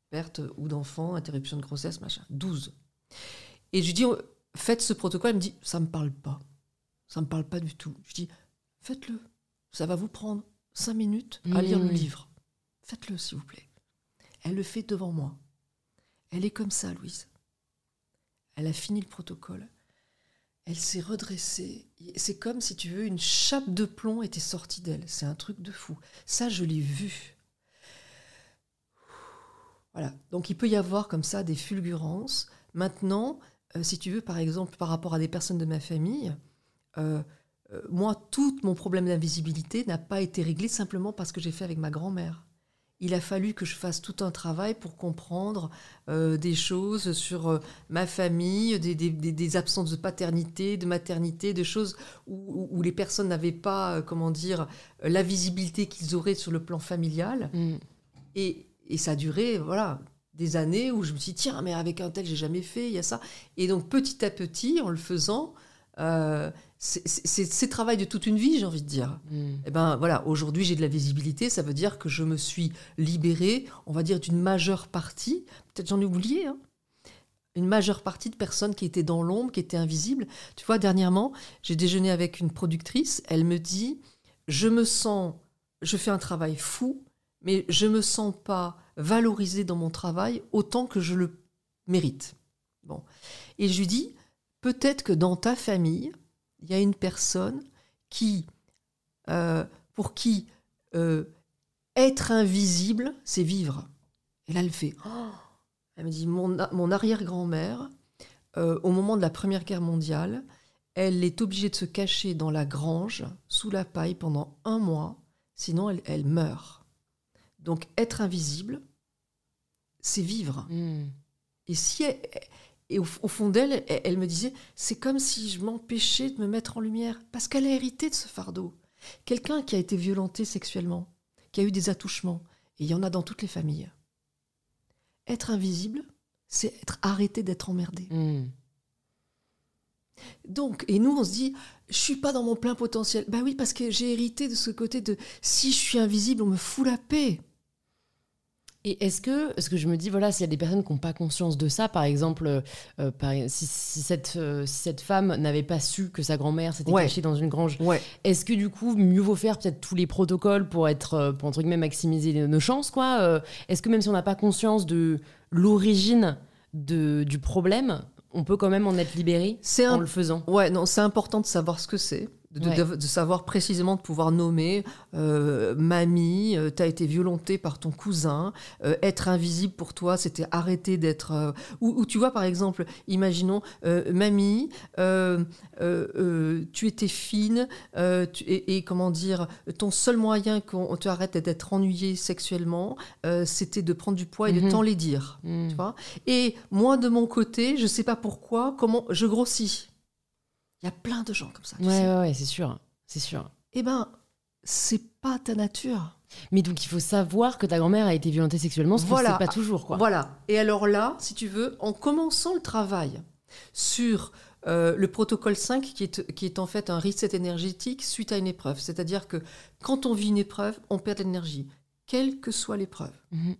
Speaker 2: pertes ou d'enfants, interruption de grossesse, machin, 12. Et je lui dis, faites ce protocole, elle me dit, ça me parle pas. Ça me parle pas du tout. Je dis, faites-le. Ça va vous prendre cinq minutes à lire le livre. Faites-le, s'il vous plaît. Elle le fait devant moi. Elle est comme ça, Louise. Elle a fini le protocole. Elle s'est redressée. C'est comme si tu veux, une chape de plomb était sortie d'elle. C'est un truc de fou. Ça, je l'ai vu. Voilà. Donc il peut y avoir comme ça des fulgurances. Maintenant, euh, si tu veux, par exemple, par rapport à des personnes de ma famille, euh, euh, moi, tout mon problème d'invisibilité n'a pas été réglé simplement parce que j'ai fait avec ma grand-mère. Il a fallu que je fasse tout un travail pour comprendre euh, des choses sur euh, ma famille, des, absences de paternité, de maternité, de choses où, les personnes n'avaient pas, comment dire, la visibilité qu'ils auraient sur le plan familial. Mm. Et, et, ça a duré, voilà, des années où je me suis dit, tiens, mais avec un tel, j'ai jamais fait, il y a ça. Et donc, petit à petit, en le faisant, c'est travail de toute une vie, j'ai envie de dire. Mm. Et eh ben voilà, aujourd'hui j'ai de la visibilité, ça veut dire que je me suis libérée, on va dire, d'une majeure partie, peut-être j'en ai oublié, hein, une majeure partie de personnes qui étaient dans l'ombre, qui étaient invisibles. Tu vois, dernièrement, j'ai déjeuné avec une productrice, elle me dit, je me sens, je fais un travail fou, mais je me sens pas valorisée dans mon travail autant que je le mérite. Bon. Et je lui dis, peut-être que dans ta famille, il y a une personne qui, euh, pour qui euh, être invisible, c'est vivre. Et là, elle fait. Oh elle me dit Mon, arrière-grand-mère, euh, au moment de la Première Guerre mondiale, elle est obligée de se cacher dans la grange, sous la paille, pendant un mois, sinon elle, meurt. Donc, être invisible, c'est vivre. Hmm. Et si elle, et au, fond d'elle, elle, me disait, c'est comme si je m'empêchais de me mettre en lumière, parce qu'elle a hérité de ce fardeau. Quelqu'un qui a été violenté sexuellement, qui a eu des attouchements, et il y en a dans toutes les familles. Être invisible, c'est être arrêté d'être emmerdé. Hmm. Donc, et nous, on se dit, je suis pas dans mon plein potentiel. Ben oui, parce que j'ai hérité de ce côté de si je suis invisible, on me fout la paix.
Speaker 1: Et est-ce que, ce que je me dis, voilà, s'il y a des personnes qui n'ont pas conscience de ça, par exemple, euh, euh, si, cette, euh, si cette femme n'avait pas su que sa grand-mère s'était cachée dans une grange, est-ce que du coup, mieux vaut faire peut-être tous les protocoles pour être, pour entre guillemets, maximiser nos chances, quoi Est-ce que même si on n'a pas conscience de l'origine du problème, on peut quand même en être libéré en le faisant?
Speaker 2: Ouais, non, c'est important de savoir ce que c'est de, savoir précisément, de pouvoir nommer euh, mamie, euh, t'as été violentée par ton cousin, euh, être invisible pour toi, c'était arrêter d'être. Ou, tu vois, par exemple, imaginons, mamie, tu étais fine, et, comment dire, ton seul moyen qu'on te arrête d'être ennuyée sexuellement, c'était de prendre du poids et de mhm. t'en les dire. Mhm. Tu vois et moi, de mon côté, je sais pas pourquoi, comment je grossis. Il y a plein de gens comme ça.
Speaker 1: ouais, ouais, ouais, c'est sûr. C'est sûr.
Speaker 2: Eh ben, c'est pas ta nature.
Speaker 1: Mais donc il faut savoir que ta grand-mère a été violentée sexuellement, ce voilà. pas toujours quoi.
Speaker 2: Voilà. Et alors là, si tu veux, en commençant le travail sur euh, le protocole 5, qui est, qui est en fait un reset énergétique suite à une épreuve, c'est-à-dire que quand on vit une épreuve, on perd de l'énergie, quelle que soit l'épreuve. Mhm.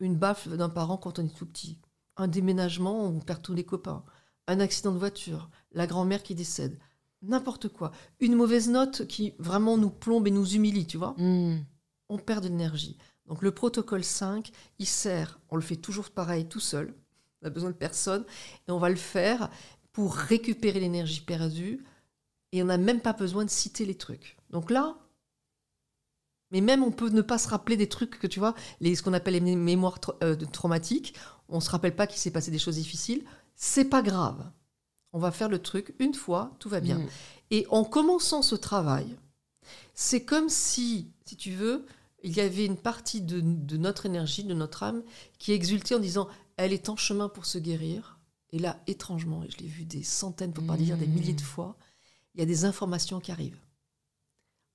Speaker 2: Une baffe d'un parent quand on est tout petit, un déménagement, on perd tous les copains, un accident de voiture, la grand-mère qui décède, n'importe quoi. Une mauvaise note qui vraiment nous plombe et nous humilie, tu vois. Hmm. On perd de l'énergie. Donc le protocole 5, il sert, on le fait toujours pareil tout seul, on a besoin de personne, et on va le faire pour récupérer l'énergie perdue, et on n'a même pas besoin de citer les trucs. Donc là, mais même on peut ne pas se rappeler des trucs que tu vois, les, ce qu'on appelle les mémoires euh, traumatiques, on ne se rappelle pas qu'il s'est passé des choses difficiles, c'est pas grave. On va faire le truc une fois, tout va bien. Mm. Et en commençant ce travail, c'est comme si, si tu veux, il y avait une partie de, notre énergie, de notre âme, qui exultait en disant elle est en chemin pour se guérir. Et là, étrangement, et je l'ai vu des centaines, pour pas dire des milliers de mm. fois, il y a des informations qui arrivent.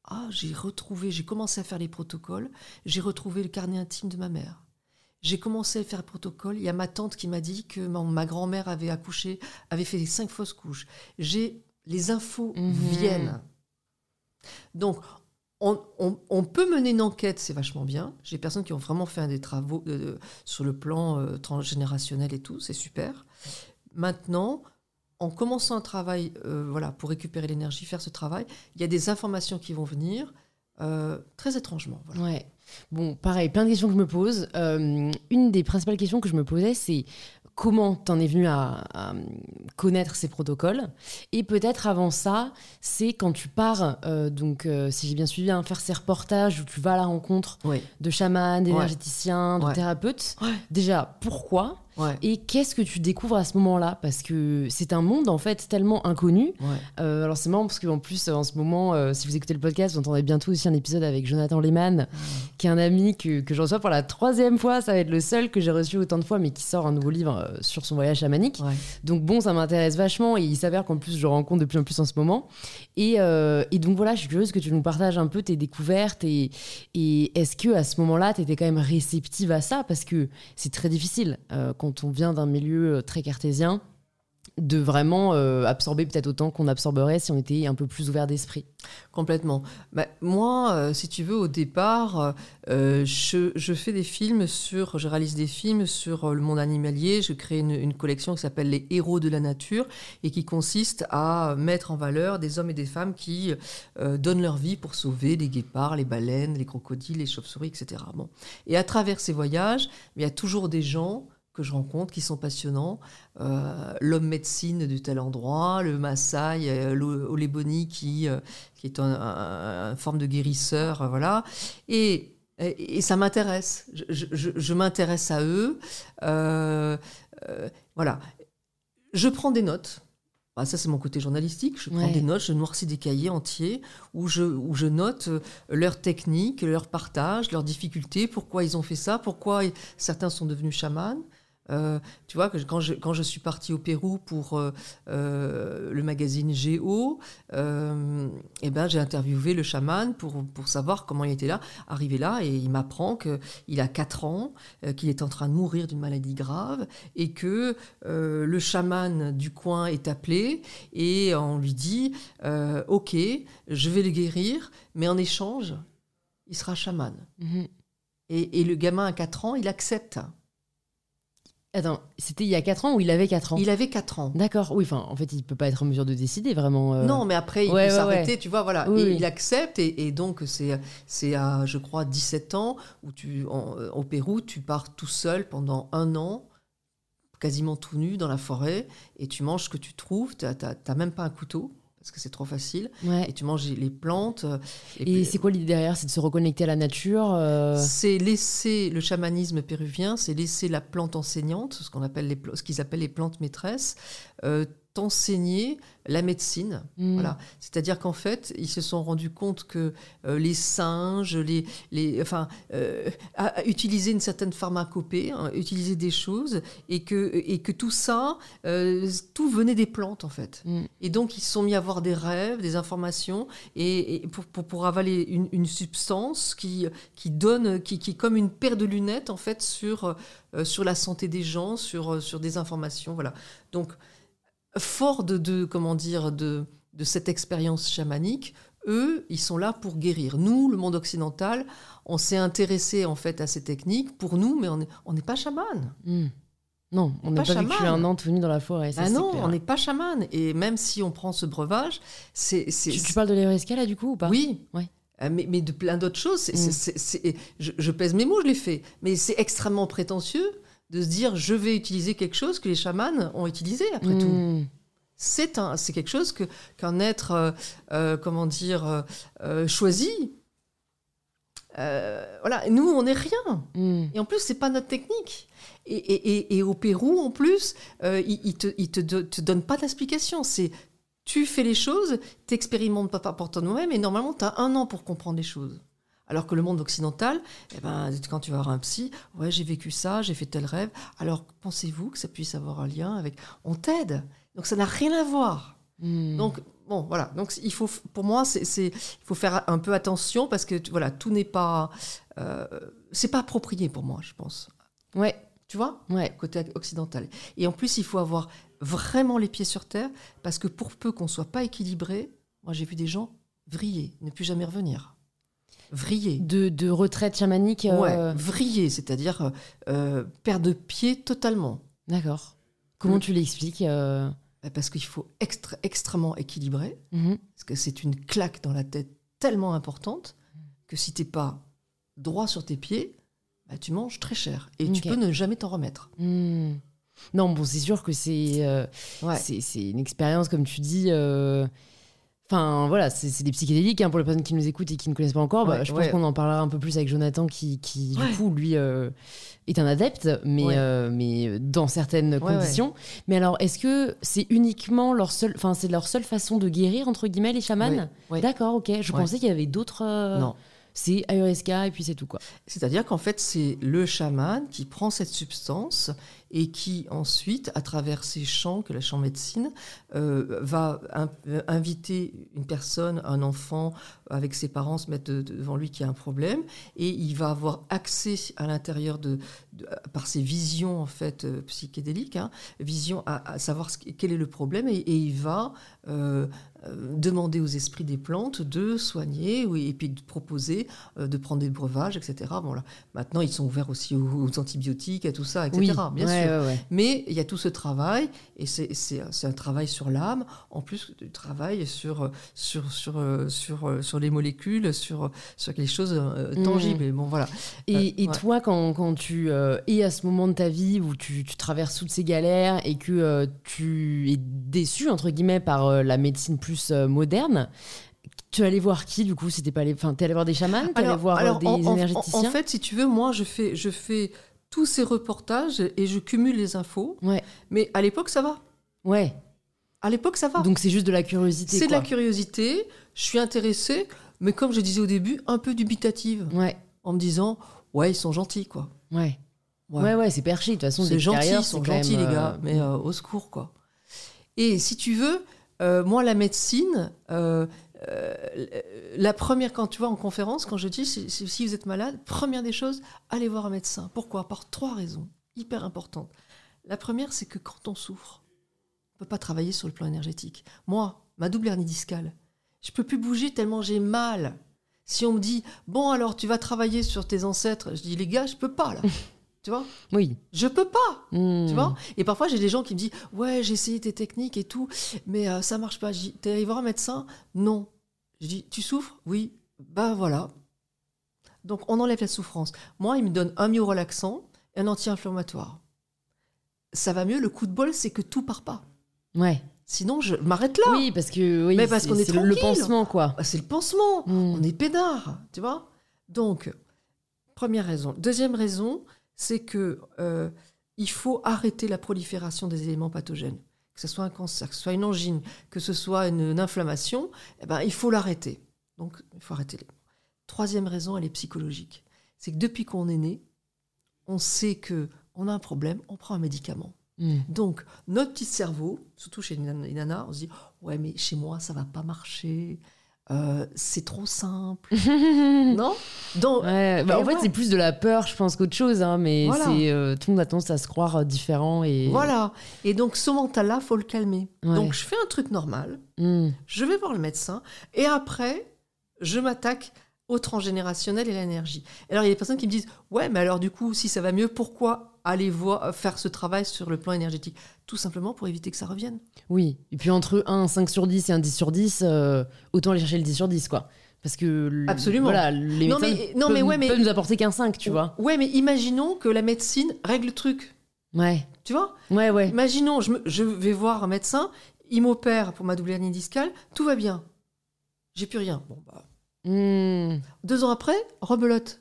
Speaker 2: Ah, j'ai retrouvé, j'ai commencé à faire les protocoles, j'ai retrouvé le carnet intime de ma mère. J'ai commencé à faire le protocole. Il y a ma tante qui m'a dit que ma, grand-mère avait accouché, avait fait cinq fausses couches. J'ai les infos mhm. viennent. Donc, on, peut mener une enquête, c'est vachement bien. J'ai des personnes qui ont vraiment fait des travaux euh, sur le plan euh, transgénérationnel et tout, c'est super. Maintenant, en commençant un travail, euh, voilà, pour récupérer l'énergie, faire ce travail, il y a des informations qui vont venir très étrangement.
Speaker 1: Ouais. Bon, pareil, plein de questions que je me pose. Euh, une des principales questions que je me posais, c'est comment t'en es venu à, connaître ces protocoles? Et peut-être avant ça, c'est quand tu pars, euh, donc euh, si j'ai bien suivi, hein, faire ces reportages où tu vas à la rencontre de chamans, d'énergéticiens, de thérapeutes. Déjà, pourquoi?
Speaker 2: Ouais.
Speaker 1: Et qu'est-ce que tu découvres à ce moment-là? Parce que c'est un monde en fait tellement inconnu.
Speaker 2: Ouais.
Speaker 1: Euh, alors c'est marrant parce qu'en plus en ce moment, euh, si vous écoutez le podcast, vous entendrez bientôt aussi un épisode avec Jonathan Lehmann, qui est un ami que, que je reçois pour la troisième fois. Ça va être le seul que j'ai reçu autant de fois, mais qui sort un nouveau livre euh, sur son voyage chamanique.
Speaker 2: Ouais.
Speaker 1: Donc bon, ça m'intéresse vachement et il s'avère qu'en plus je rencontre de plus en plus en ce moment. Et, euh, et donc voilà, je suis curieuse que tu nous partages un peu tes découvertes et, et est-ce que à ce moment-là, tu étais quand même réceptive à ça? Parce que c'est très difficile euh, quand on vient d'un milieu euh, très cartésien de vraiment euh, absorber peut-être autant qu'on absorberait si on était un peu plus ouvert d'esprit.
Speaker 2: Complètement. Bah, moi, euh, si tu veux, au départ, je, fais des films sur, je réalise des films sur le monde animalier. Je crée une, une collection qui s'appelle Les héros de la nature et qui consiste à mettre en valeur des hommes et des femmes qui donnent leur vie pour sauver les guépards, les baleines, les crocodiles, les chauves-souris, etc. Bon. Et à travers ces voyages, il y a toujours des gens que je rencontre qui sont passionnants. Euh, L'homme médecine de tel endroit, le Maasai, euh, l'Oléboni qui, euh, qui est un- un- une forme de guérisseur, euh, voilà. Et, et, et ça m'intéresse. Je, je- je- je m'intéresse à eux. Voilà. Je prends des notes. Ah, ça, c'est mon côté journalistique. Je prends
Speaker 1: Ouais.
Speaker 2: des notes, je noircis des cahiers entiers où je, où je note leurs techniques, leurs partages, leurs difficultés, pourquoi ils ont fait ça, pourquoi certains sont devenus chamans. Euh, tu vois, que quand je, quand je suis partie au Pérou pour euh, euh, le magazine Géo, eh ben, j'ai interviewé le chaman pour, pour savoir comment il était là, arrivé là, et il m'apprend qu'il a 4 ans, qu'il est en train de mourir d'une maladie grave, et que le chaman du coin est appelé, et on lui dit, ok, je vais le guérir, mais en échange, il sera chaman.
Speaker 1: Mhm.
Speaker 2: Et, et le gamin à 4 ans, il accepte.
Speaker 1: Attends, c'était il y a 4 ans ou il avait 4 ans?
Speaker 2: Il avait 4 ans.
Speaker 1: D'accord, oui, enfin en fait il peut pas être en mesure de décider vraiment. euh.
Speaker 2: Non, mais après, il
Speaker 1: Ouais,
Speaker 2: peut s'arrêter,
Speaker 1: ouais.
Speaker 2: tu vois, voilà.
Speaker 1: Oui,
Speaker 2: et
Speaker 1: oui.
Speaker 2: il accepte, et, et donc c'est, c'est à, je crois, 17 ans, où tu, en- euh, au Pérou, tu pars tout seul pendant un an, quasiment tout nu dans la forêt, et tu manges ce que tu trouves, tu n'as même pas un couteau, parce que c'est trop facile,
Speaker 1: Ouais.
Speaker 2: et tu manges les plantes. euh,
Speaker 1: Et c'est quoi l'idée derrière? C'est de se reconnecter à la nature euh,
Speaker 2: C'est laisser le chamanisme péruvien, c'est laisser la plante enseignante, ce qu'on appelle les, ce qu'ils appellent les plantes maîtresses, euh, t'enseigner la médecine.
Speaker 1: hmm.
Speaker 2: Voilà. C'est-à-dire qu'en fait, ils se sont rendus compte que euh, les singes, les, les, enfin, euh, utiliser une certaine pharmacopée, hein, utiliser des choses, et que, et que tout ça, euh, tout venait des plantes en fait.
Speaker 1: Mm.
Speaker 2: Et donc ils se sont mis à avoir des rêves, des informations, et, et pour, pour, pour avaler une, une substance qui, qui donne, qui, qui est comme une paire de lunettes en fait sur, euh, sur la santé des gens, sur, sur des informations. Voilà. Donc fort de, de comment dire de, de cette expérience chamanique, eux, ils sont là pour guérir. Nous, le monde occidental, on s'est intéressé en fait à ces techniques pour nous, mais on n'est n'est pas chaman.
Speaker 1: Hmm. Non, on n'a
Speaker 2: Pas
Speaker 1: pas vécu un an tout nu dans la forêt. ça,
Speaker 2: Ah non,
Speaker 1: clair.
Speaker 2: on n'est pas chaman. Et même si on prend ce breuvage, c'est c'est-
Speaker 1: Tu, tu parles de l'Eureka là du coup ou pas?
Speaker 2: Oui.
Speaker 1: Ouais.
Speaker 2: Euh, Mais, mais de plein d'autres choses.
Speaker 1: Mm.
Speaker 2: c'est- je, je pèse mes mots, je l'ai fait. Mais c'est extrêmement prétentieux de se dire je vais utiliser quelque chose que les chamans ont utilisé après tout.
Speaker 1: Hmm.
Speaker 2: C'est un, c'est quelque chose que qu'un être, euh, euh, comment dire, euh, choisi. Voilà, nous on n'est rien.
Speaker 1: Hmm.
Speaker 2: Et en plus, c'est pas notre technique. Et, et- et- et au Pérou, en plus, ils ils te, ils te, do- te donnent pas d'explication. C'est tu fais les choses, t'expérimentes pas par par toi-même, et normalement, tu as un an pour comprendre les choses. Alors que le monde occidental, eh ben, quand tu vas voir un psy, ouais, j'ai vécu ça, j'ai fait tel rêve. Alors, pensez-vous que ça puisse avoir un lien avec. On t'aide. Donc, ça n'a rien à voir.
Speaker 1: Hmm.
Speaker 2: Donc bon voilà donc il faut pour moi c'est il faut faire un peu attention parce que voilà tout n'est pas euh, c'est pas approprié pour moi je pense
Speaker 1: ouais,
Speaker 2: tu vois?
Speaker 1: Ouais.
Speaker 2: côté occidental et en plus il faut avoir vraiment les pieds sur terre parce que pour peu qu'on soit pas équilibré moi j'ai vu des gens vriller ne plus jamais revenir vriller
Speaker 1: De, de retraite chamanique. euh,
Speaker 2: ouais vriller c'est-à-dire euh, euh, perdre de pied totalement
Speaker 1: D'accord. Comment tu l'expliques
Speaker 2: parce qu'il faut extra- extrêmement équilibrer
Speaker 1: mhm.
Speaker 2: Parce que c'est une claque dans la tête tellement importante que si t'es pas droit sur tes pieds, bah, tu manges très cher. Et tu peux ne jamais t'en remettre.
Speaker 1: Hmm. Non, bon, c'est sûr que c'est euh,
Speaker 2: Ouais.
Speaker 1: c'est c'est une expérience, comme tu dis. euh, Enfin voilà, c'est des psychédéliques hein, pour les personnes qui nous écoutent et qui ne connaissent pas encore. bah,
Speaker 2: Ouais,
Speaker 1: je pense
Speaker 2: ouais.
Speaker 1: qu'on en parlera un peu plus avec Jonathan qui, qui
Speaker 2: Ouais.
Speaker 1: du coup, lui, euh, est un adepte, mais, euh, mais dans certaines conditions. Mais alors, est-ce que c'est uniquement leur seule, enfin, c'est leur seule façon de guérir entre guillemets les chamans? D'accord, ok. Je pensais qu'il y avait d'autres. euh,
Speaker 2: Non.
Speaker 1: C'est ayahuasca et puis c'est tout quoi.
Speaker 2: C'est-à-dire qu'en fait, c'est le chaman qui prend cette substance et qui ensuite, à travers ces chants que la chant médecine, euh, va in- euh, inviter une personne, un enfant, avec ses parents, se mettre de- devant lui qui a un problème, et il va avoir accès à l'intérieur de, de- par ses visions en fait euh, psychédéliques, hein, vision à, à savoir ce, quel est le problème, et, et il va euh, demander aux esprits des plantes de soigner, oui, et puis de proposer euh, de prendre des breuvages, etc. Bon, là, maintenant, ils sont ouverts aussi aux, aux antibiotiques, à tout ça, etc.
Speaker 1: Oui,
Speaker 2: bien
Speaker 1: ouais,
Speaker 2: sûr.
Speaker 1: Ouais, ouais.
Speaker 2: Mais il y a tout ce travail, et c'est un travail sur l'âme, en plus du travail sur, sur, sur, sur, sur les molécules, sur, sur quelque chose euh,
Speaker 1: Mm.
Speaker 2: tangible. Bon, voilà.
Speaker 1: Et,
Speaker 2: Euh,
Speaker 1: et
Speaker 2: ouais.
Speaker 1: toi, quand, quand tu euh, es à ce moment de ta vie où tu, tu traverses toutes ces galères et que euh, tu es déçu, entre guillemets, par la médecine plus moderne, tu es allé voir qui, du coup? C'était pas allé... Enfin, t'es allé voir des chamans? T'es allé voir des
Speaker 2: en, en-
Speaker 1: énergéticiens?
Speaker 2: en fait, si tu veux, moi, je fais, je fais tous ces reportages et je cumule les infos.
Speaker 1: Ouais.
Speaker 2: Mais à l'époque, ça va.
Speaker 1: Ouais.
Speaker 2: À l'époque, ça va.
Speaker 1: Donc c'est juste de la curiosité.
Speaker 2: C'est de la curiosité, je suis intéressée, mais comme je disais au début, un peu dubitative,
Speaker 1: Ouais,
Speaker 2: en me disant, ouais, ils sont gentils, quoi.
Speaker 1: ouais.
Speaker 2: Ouais.
Speaker 1: Ouais, ouais, c'est perché. De toute façon,
Speaker 2: c'est gentil, ils sont gentils,
Speaker 1: même,
Speaker 2: les
Speaker 1: euh,
Speaker 2: gars, mais euh, au secours, quoi. Et si tu veux, euh, moi, la médecine, euh, euh, la première, quand tu vois en conférence, quand je dis, si, vous êtes malade, première des choses, allez voir un médecin. Pourquoi? Par trois raisons hyper importantes. La première, c'est que quand on souffre, on peut pas travailler sur le plan énergétique. Moi, ma double hernie discale, je peux plus bouger tellement j'ai mal. Si on me dit, bon alors tu vas travailler sur tes ancêtres, je dis, les gars, je peux pas là. Tu vois?
Speaker 1: Oui.
Speaker 2: Je peux pas.
Speaker 1: Hmm.
Speaker 2: Tu vois? Et parfois, j'ai des gens qui me disent Ouais, j'ai essayé tes techniques et tout, mais euh, ça marche pas. Je dis T'es allé voir un médecin? Non. Je dis Tu souffres? Oui. Bah voilà. Donc, on enlève la souffrance. Moi, il me donne un myorelaxant et un anti-inflammatoire. Ça va mieux. Le coup de bol, c'est que tout part pas.
Speaker 1: Ouais.
Speaker 2: Sinon, je m'arrête là.
Speaker 1: Oui, parce que oui,
Speaker 2: Mais parce
Speaker 1: c'est-
Speaker 2: qu'on est
Speaker 1: c'est le- le pansement, quoi.
Speaker 2: Bah, c'est le pansement.
Speaker 1: Hmm.
Speaker 2: On est peinard, tu vois? Donc, première raison. Deuxième raison, c'est que euh, il faut arrêter la prolifération des éléments pathogènes. Que ce soit un cancer, que ce soit une angine, que ce soit une, une inflammation, eh ben, il faut l'arrêter. Donc, il faut arrêter. les- Troisième raison, elle est psychologique. C'est que depuis qu'on est né, on sait que on a un problème, on prend un médicament.
Speaker 1: Hmm.
Speaker 2: Donc, notre petit cerveau, surtout chez les nanas, on se dit Ouais, mais chez moi, ça va pas marcher. Euh, c'est trop simple. non? Donc,
Speaker 1: Ouais, bah, en fait,
Speaker 2: ouais.
Speaker 1: c'est plus de la peur, je pense, qu'autre chose. Hein, mais
Speaker 2: Voilà.
Speaker 1: c'est euh, tout le monde a tendance à se croire euh, différent et.
Speaker 2: voilà. Et donc, ce mental-là, faut le calmer.
Speaker 1: Ouais.
Speaker 2: Donc, je fais un truc normal,
Speaker 1: Hmm.
Speaker 2: je vais voir le médecin, et après, je m'attaque au transgénérationnel et à l'énergie. Alors, il y a des personnes qui me disent Ouais, mais alors, du coup, si ça va mieux, pourquoi aller voir, faire ce travail sur le plan énergétique Tout simplement pour éviter que ça revienne.
Speaker 1: Oui. Et puis entre un 5 sur 10 et un 10 sur 10, euh, autant aller chercher le 10 sur 10, quoi. Parce que.
Speaker 2: Absolument.
Speaker 1: Voilà, les
Speaker 2: Non,
Speaker 1: médecins
Speaker 2: mais- non,
Speaker 1: peuvent,
Speaker 2: mais ouais, mais-
Speaker 1: peuvent nous apporter qu'un 5, tu vois.
Speaker 2: Ouais, mais imaginons que la médecine règle le truc.
Speaker 1: Ouais.
Speaker 2: Tu vois?
Speaker 1: Ouais, ouais.
Speaker 2: Imaginons, je, me- je vais voir un médecin, il m'opère pour ma double hernie discale, tout va bien. J'ai plus rien. Bon, bah,
Speaker 1: Hmm.
Speaker 2: deux ans après, rebelote.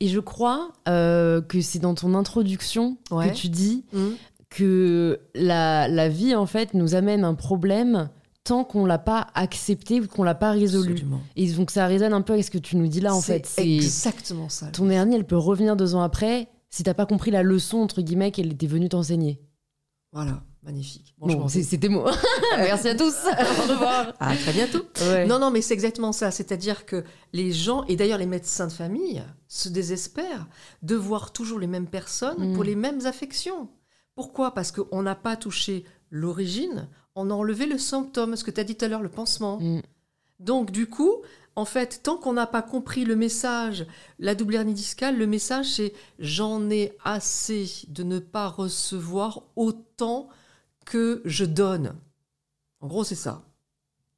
Speaker 1: Et je crois euh, que c'est dans ton introduction
Speaker 2: Ouais.
Speaker 1: que tu dis
Speaker 2: Hum.
Speaker 1: que la, la vie, en fait, nous amène un problème tant qu'on l'a pas accepté ou qu'on l'a pas résolu.
Speaker 2: Absolument.
Speaker 1: Et donc ça résonne un peu avec ce que tu nous dis là, en fait. C'est
Speaker 2: exactement ça.
Speaker 1: ton hernie, elle peut revenir deux ans après si t'as pas compris la leçon entre guillemets qu'elle était venue t'enseigner.
Speaker 2: Voilà, magnifique.
Speaker 1: Bon,
Speaker 2: Franchement,
Speaker 1: c'est- c'était mots. Merci à tous. Au revoir.
Speaker 2: À très bientôt.
Speaker 1: Ouais.
Speaker 2: Non, non, mais c'est exactement ça. C'est-à-dire que les gens, et d'ailleurs les médecins de famille, se désespèrent de voir toujours les mêmes personnes
Speaker 1: Mm.
Speaker 2: pour les mêmes affections. Pourquoi? Parce qu'on n'a pas touché l'origine, on a enlevé le symptôme, ce que tu as dit tout à l'heure, le pansement.
Speaker 1: Mm.
Speaker 2: Donc, du coup, en fait, tant qu'on n'a pas compris le message, la double hernie discale, le message, c'est j'en ai assez de ne pas recevoir autant que je donne. En gros, c'est ça.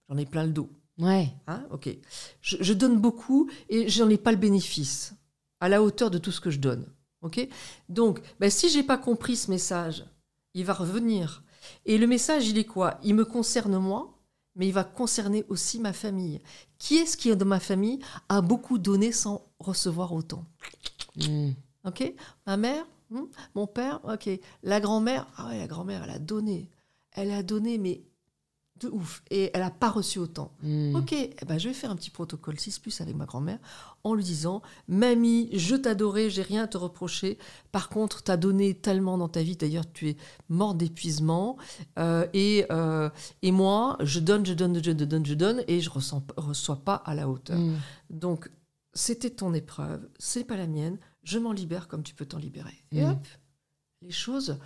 Speaker 2: J'en ai plein le dos.
Speaker 1: Ouais.
Speaker 2: Hein, ok. Je, je donne beaucoup et j'en ai pas le bénéfice à la hauteur de tout ce que je donne. Ok. Donc, ben, si j'ai pas compris ce message, il va revenir. Et le message, il est quoi? Il me concerne moi mais il va concerner aussi ma famille. Qui est-ce qui, dans ma famille, a beaucoup donné sans recevoir autant?
Speaker 1: Mm.
Speaker 2: Ok? Ma mère hmm Mon père Ok. La grand-mère Ah ouais, la grand-mère, elle a donné. Elle a donné, mais de ouf. Et elle n'a pas reçu autant.
Speaker 1: Mm.
Speaker 2: Ok, eh ben, je vais faire un petit protocole 6 plus avec ma grand-mère en lui disant Mamie, je t'adorais, j'ai rien à te reprocher. Par contre, t'as donné tellement dans ta vie, d'ailleurs, tu es mort d'épuisement. Euh, et, euh, et moi, je donne, je donne, je donne, je donne, et je ne reçois pas à la hauteur.
Speaker 1: Mm.
Speaker 2: Donc, c'était ton épreuve, c'est pas la mienne, je m'en libère comme tu peux t'en libérer. Et
Speaker 1: Mm.
Speaker 2: hop, les choses.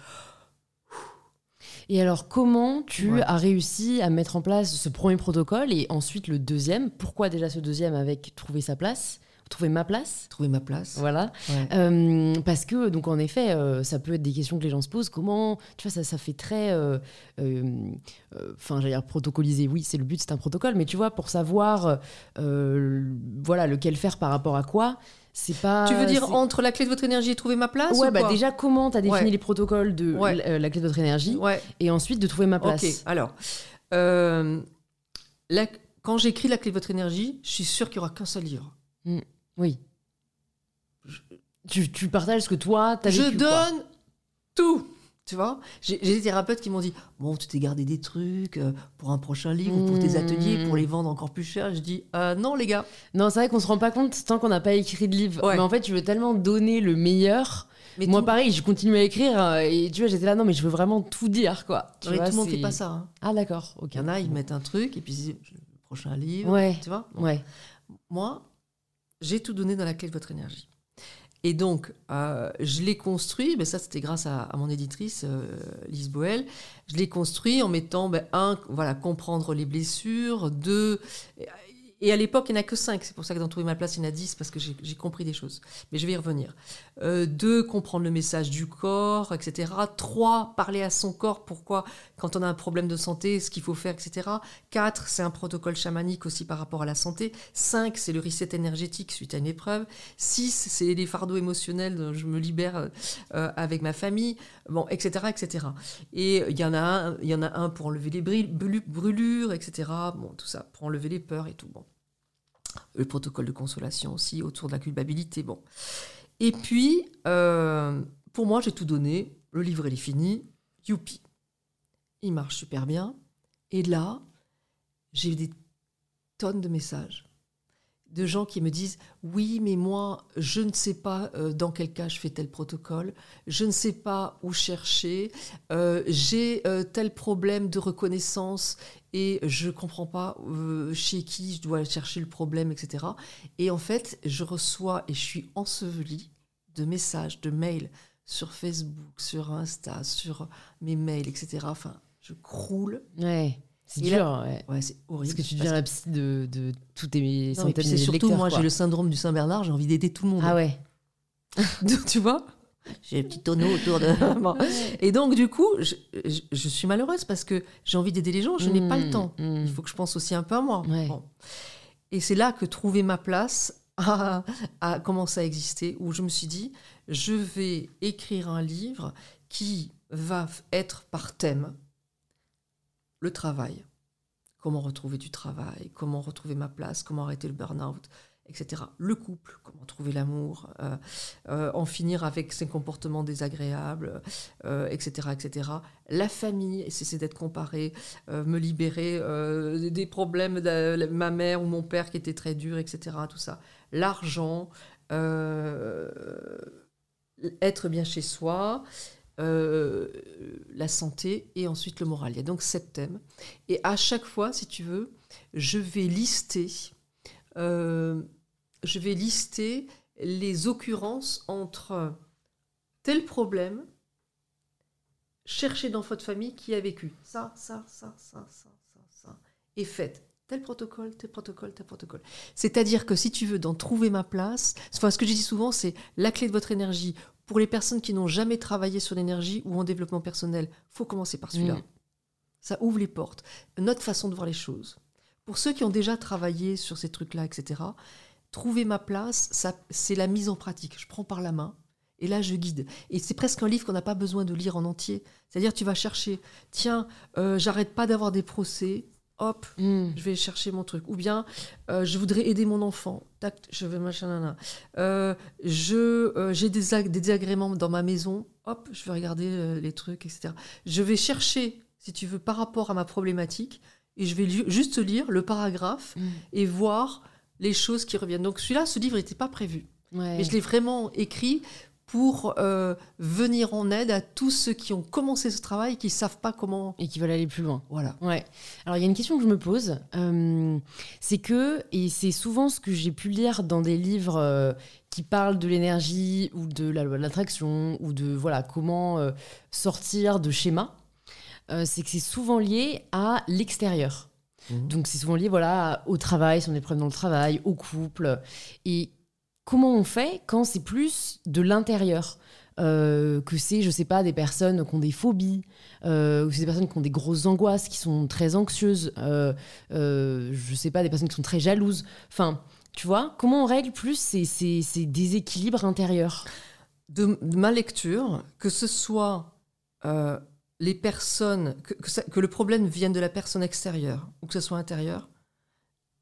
Speaker 1: Et alors, comment tu
Speaker 2: Ouais.
Speaker 1: as réussi à mettre en place ce premier protocole et ensuite le deuxième? Pourquoi déjà ce deuxième avec trouver sa place Trouver ma place?
Speaker 2: Trouver ma place.
Speaker 1: Voilà.
Speaker 2: Ouais.
Speaker 1: Euh, parce que, donc, en effet, euh, ça peut être des questions que les gens se posent. Comment, tu vois, ça, ça fait très. euh, Enfin, j'allais dire protocolisé. Oui, c'est le but, c'est un protocole. Mais tu vois, pour savoir, voilà, lequel faire par rapport à quoi, c'est pas.
Speaker 2: tu veux dire entre la clé de votre énergie et trouver ma place
Speaker 1: Ouais,
Speaker 2: ou
Speaker 1: bah
Speaker 2: quoi
Speaker 1: déjà, comment tu as défini
Speaker 2: Ouais.
Speaker 1: les protocoles de
Speaker 2: Ouais.
Speaker 1: euh, la clé de votre énergie
Speaker 2: Ouais.
Speaker 1: et ensuite de trouver ma place
Speaker 2: Ok, alors, euh, la- quand j'écris la clé de votre énergie, je suis sûre qu'il n'y aura qu'un seul livre.
Speaker 1: Oui. Tu, tu partages ce que toi, t'as
Speaker 2: je
Speaker 1: vécu, quoi.
Speaker 2: donne tout. Tu vois J'ai des thérapeutes qui m'ont dit Bon, tu t'es gardé des trucs euh, pour un prochain livre ou pour tes
Speaker 1: Mmh.
Speaker 2: ateliers, pour les vendre encore plus cher. Je dis Euh, Non, les gars.
Speaker 1: Non, c'est vrai qu'on se rend pas compte tant qu'on n'a pas écrit de livre.
Speaker 2: Ouais.
Speaker 1: Mais en fait, tu veux tellement donner le meilleur.
Speaker 2: Mais
Speaker 1: Moi,
Speaker 2: tout,
Speaker 1: pareil, je continue à écrire euh, et tu vois, j'étais là, non, mais je veux vraiment tout dire, quoi. Tu
Speaker 2: mais
Speaker 1: vois,
Speaker 2: tout le monde fait pas ça. hein.
Speaker 1: Ah, d'accord.
Speaker 2: Il y en a, ils mettent un truc et puis prochain livre.
Speaker 1: Ouais,
Speaker 2: Tu vois Bon.
Speaker 1: ouais.
Speaker 2: Moi, j'ai tout donné dans la clé de votre énergie. Et donc, euh, je l'ai construit, mais ça c'était grâce à, à mon éditrice, euh, Lise Boel, je l'ai construit en mettant, ben, un, voilà, comprendre les blessures, deux, et à l'époque il n'y en a que cinq, c'est pour ça que dans Trouver ma place il y en a dix, parce que j'ai compris des choses, mais je vais y revenir. Euh, deux, comprendre le message du corps, etc. Trois, parler à son corps, pourquoi, quand on a un problème de santé, ce qu'il faut faire, etc. Quatre, c'est un protocole chamanique aussi par rapport à la santé. Cinq, c'est le reset énergétique suite à une épreuve. Six, c'est les fardeaux émotionnels dont je me libère euh, avec ma famille, bon, etc., etc. Et il y en a un, y en a un pour enlever les brûlures, etc. Bon, tout ça, pour enlever les peurs et tout. Le protocole de consolation aussi autour de la culpabilité. Bon, et puis euh, pour moi, j'ai tout donné. Le livre, il est fini. Youpi, il marche super bien. Et là, j'ai des tonnes de messages de gens qui me disent oui mais moi je ne sais pas euh, dans quel cas je fais tel protocole. Je ne sais pas où chercher. Euh, j'ai euh, tel problème de reconnaissance et je comprends pas chez qui je dois chercher le problème etc et en fait je reçois et je suis ensevelie de messages de mails sur Facebook sur Insta sur mes mails etc enfin je croule.
Speaker 1: C'est dur, ouais.
Speaker 2: ouais c'est horrible
Speaker 1: Parce que tu deviens la psy de, de tous tes
Speaker 2: non, et
Speaker 1: centaines
Speaker 2: puis
Speaker 1: de
Speaker 2: c'est
Speaker 1: milliers de
Speaker 2: surtout, moi, j'ai le syndrome du Saint-Bernard, j'ai envie d'aider tout le monde.
Speaker 1: Ah ouais.
Speaker 2: tu vois J'ai un petit tonneau autour de. Bon. Et donc, du coup, je, je- je suis malheureuse parce que j'ai envie d'aider les gens, je n'ai pas le
Speaker 1: Mm,
Speaker 2: temps.
Speaker 1: mm.
Speaker 2: Il faut que je pense aussi un peu à moi.
Speaker 1: Ouais.
Speaker 2: Bon. Et c'est là que trouver ma place a, a commencé à exister, où je me suis dit, je vais écrire un livre qui va être par thème le travail. Comment retrouver du travail, comment retrouver ma place, comment arrêter le burn-out, etc. Le couple, comment trouver l'amour, euh, euh, en finir avec ses comportements désagréables, euh, etc., etc. La famille, cesser d'être comparé, me libérer des problèmes de ma mère ou mon père qui étaient très durs, etc. Tout ça. L'argent, être bien chez soi, euh, la santé et ensuite le moral. Il y a donc sept thèmes. Et à chaque fois, si tu veux, je vais lister, euh, je vais lister les occurrences entre tel problème, chercher dans votre famille qui a vécu ça, ça, ça, ça, ça, ça, ça, et faites tel protocole, tel protocole, tel protocole. C'est-à-dire que si tu veux d'en trouver ma place, enfin, ce que je dis souvent, c'est la clé de votre énergie. Pour les personnes qui n'ont jamais travaillé sur l'énergie ou en développement personnel, faut commencer par celui-là.
Speaker 1: Mm.
Speaker 2: Ça ouvre les portes. Notre façon de voir les choses. Pour ceux qui ont déjà travaillé sur ces trucs-là, etc., trouver ma place, ça, c'est la mise en pratique. Je prends par la main et là, je guide. Et c'est presque un livre qu'on n'a pas besoin de lire en entier. C'est-à-dire, tu vas chercher, tiens, euh, j'arrête pas d'avoir des procès. Hop,
Speaker 1: Mm.
Speaker 2: je vais chercher mon truc. Ou bien, euh, je voudrais aider mon enfant. Tac, je vais machin, nana. Euh, je, euh, j'ai des, ag- des désagréments dans ma maison. Hop, je vais regarder euh, les trucs, etc. Je vais chercher, si tu veux, par rapport à ma problématique, et je vais li- juste lire le paragraphe
Speaker 1: Mm.
Speaker 2: et voir les choses qui reviennent. Donc celui-là, ce livre n'était pas prévu.
Speaker 1: Ouais.
Speaker 2: Mais je l'ai vraiment écrit pour euh, venir en aide à tous ceux qui ont commencé ce travail et qui ne savent pas comment...
Speaker 1: Et qui veulent aller plus loin.
Speaker 2: Voilà.
Speaker 1: Ouais. Alors il y a une question que je me pose, euh, c'est que, et c'est souvent ce que j'ai pu lire dans des livres euh, qui parlent de l'énergie ou de la loi de l'attraction ou de voilà comment sortir de schémas, c'est que c'est souvent lié à l'extérieur.
Speaker 2: Mhm.
Speaker 1: Donc c'est souvent lié voilà au travail, si on est problèmes dans le travail, au couple. Et comment on fait quand c'est plus de l'intérieur Euh, que c'est, je sais pas, des personnes qui ont des phobies, euh, ou c'est des personnes qui ont des grosses angoisses, qui sont très anxieuses, euh, euh, je sais pas, des personnes qui sont très jalouses. Enfin, tu vois, comment on règle plus ces, déséquilibres intérieurs?
Speaker 2: De, ma lecture, que ce soit les personnes, que, que le problème vienne de la personne extérieure ou que ce soit intérieur,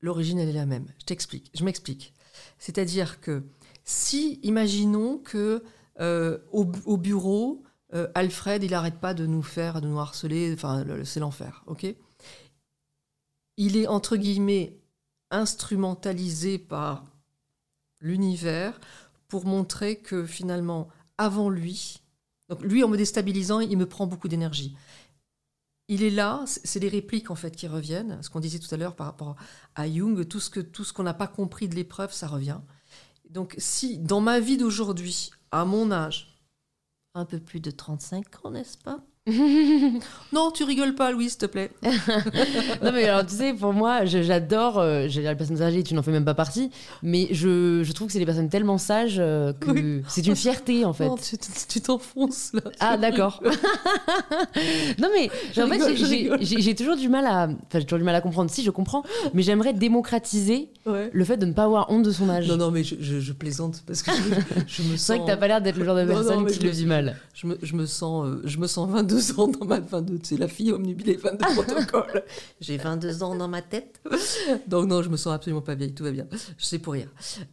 Speaker 2: l'origine elle est la même. Je t'explique, je m'explique. C'est-à-dire que si, imaginons que euh, au, bu- au bureau, euh, Alfred, il n'arrête pas de nous faire, de nous harceler, enfin, c'est l'enfer, Il est entre guillemets instrumentalisé par l'univers pour montrer que finalement, avant lui, donc lui en me déstabilisant, il me prend beaucoup d'énergie. Il est là, c'est les répliques en fait qui reviennent, ce qu'on disait tout à l'heure par rapport à Jung, tout ce tout ce qu'on n'a pas compris de l'épreuve, ça revient. Donc si dans ma vie d'aujourd'hui, à mon âge, un peu plus de 35 ans, n'est-ce pas? Non, tu rigoles pas, Louis, s'il te plaît.
Speaker 1: non mais alors tu sais pour moi j'adore euh, j'allais dire les personnes âgées tu n'en fais même pas partie mais je, je trouve que c'est des personnes tellement sages euh, que
Speaker 2: Oui.
Speaker 1: c'est une fierté en fait
Speaker 2: Non, tu t'enfonces là.
Speaker 1: ah d'accord non mais
Speaker 2: Je
Speaker 1: en fait
Speaker 2: rigole,
Speaker 1: j'ai- j'ai j'ai toujours du mal à enfin j'ai toujours du mal à comprendre si je comprends mais j'aimerais démocratiser
Speaker 2: Ouais.
Speaker 1: le fait de ne pas avoir honte de son âge
Speaker 2: Non, non, mais je, je- je plaisante parce que je, me
Speaker 1: c'est vrai que
Speaker 2: sens.
Speaker 1: t'as pas l'air d'être le genre de
Speaker 2: Non, non,
Speaker 1: personne qui le vit mal
Speaker 2: Je me, je me sens, euh, je me sens 22 ans dans ma 22. C'est la fille omnubilée 22 protocole. J'ai 22 ans dans ma tête. Donc non, je me sens absolument pas vieille. Tout va bien. Je sais pour rire.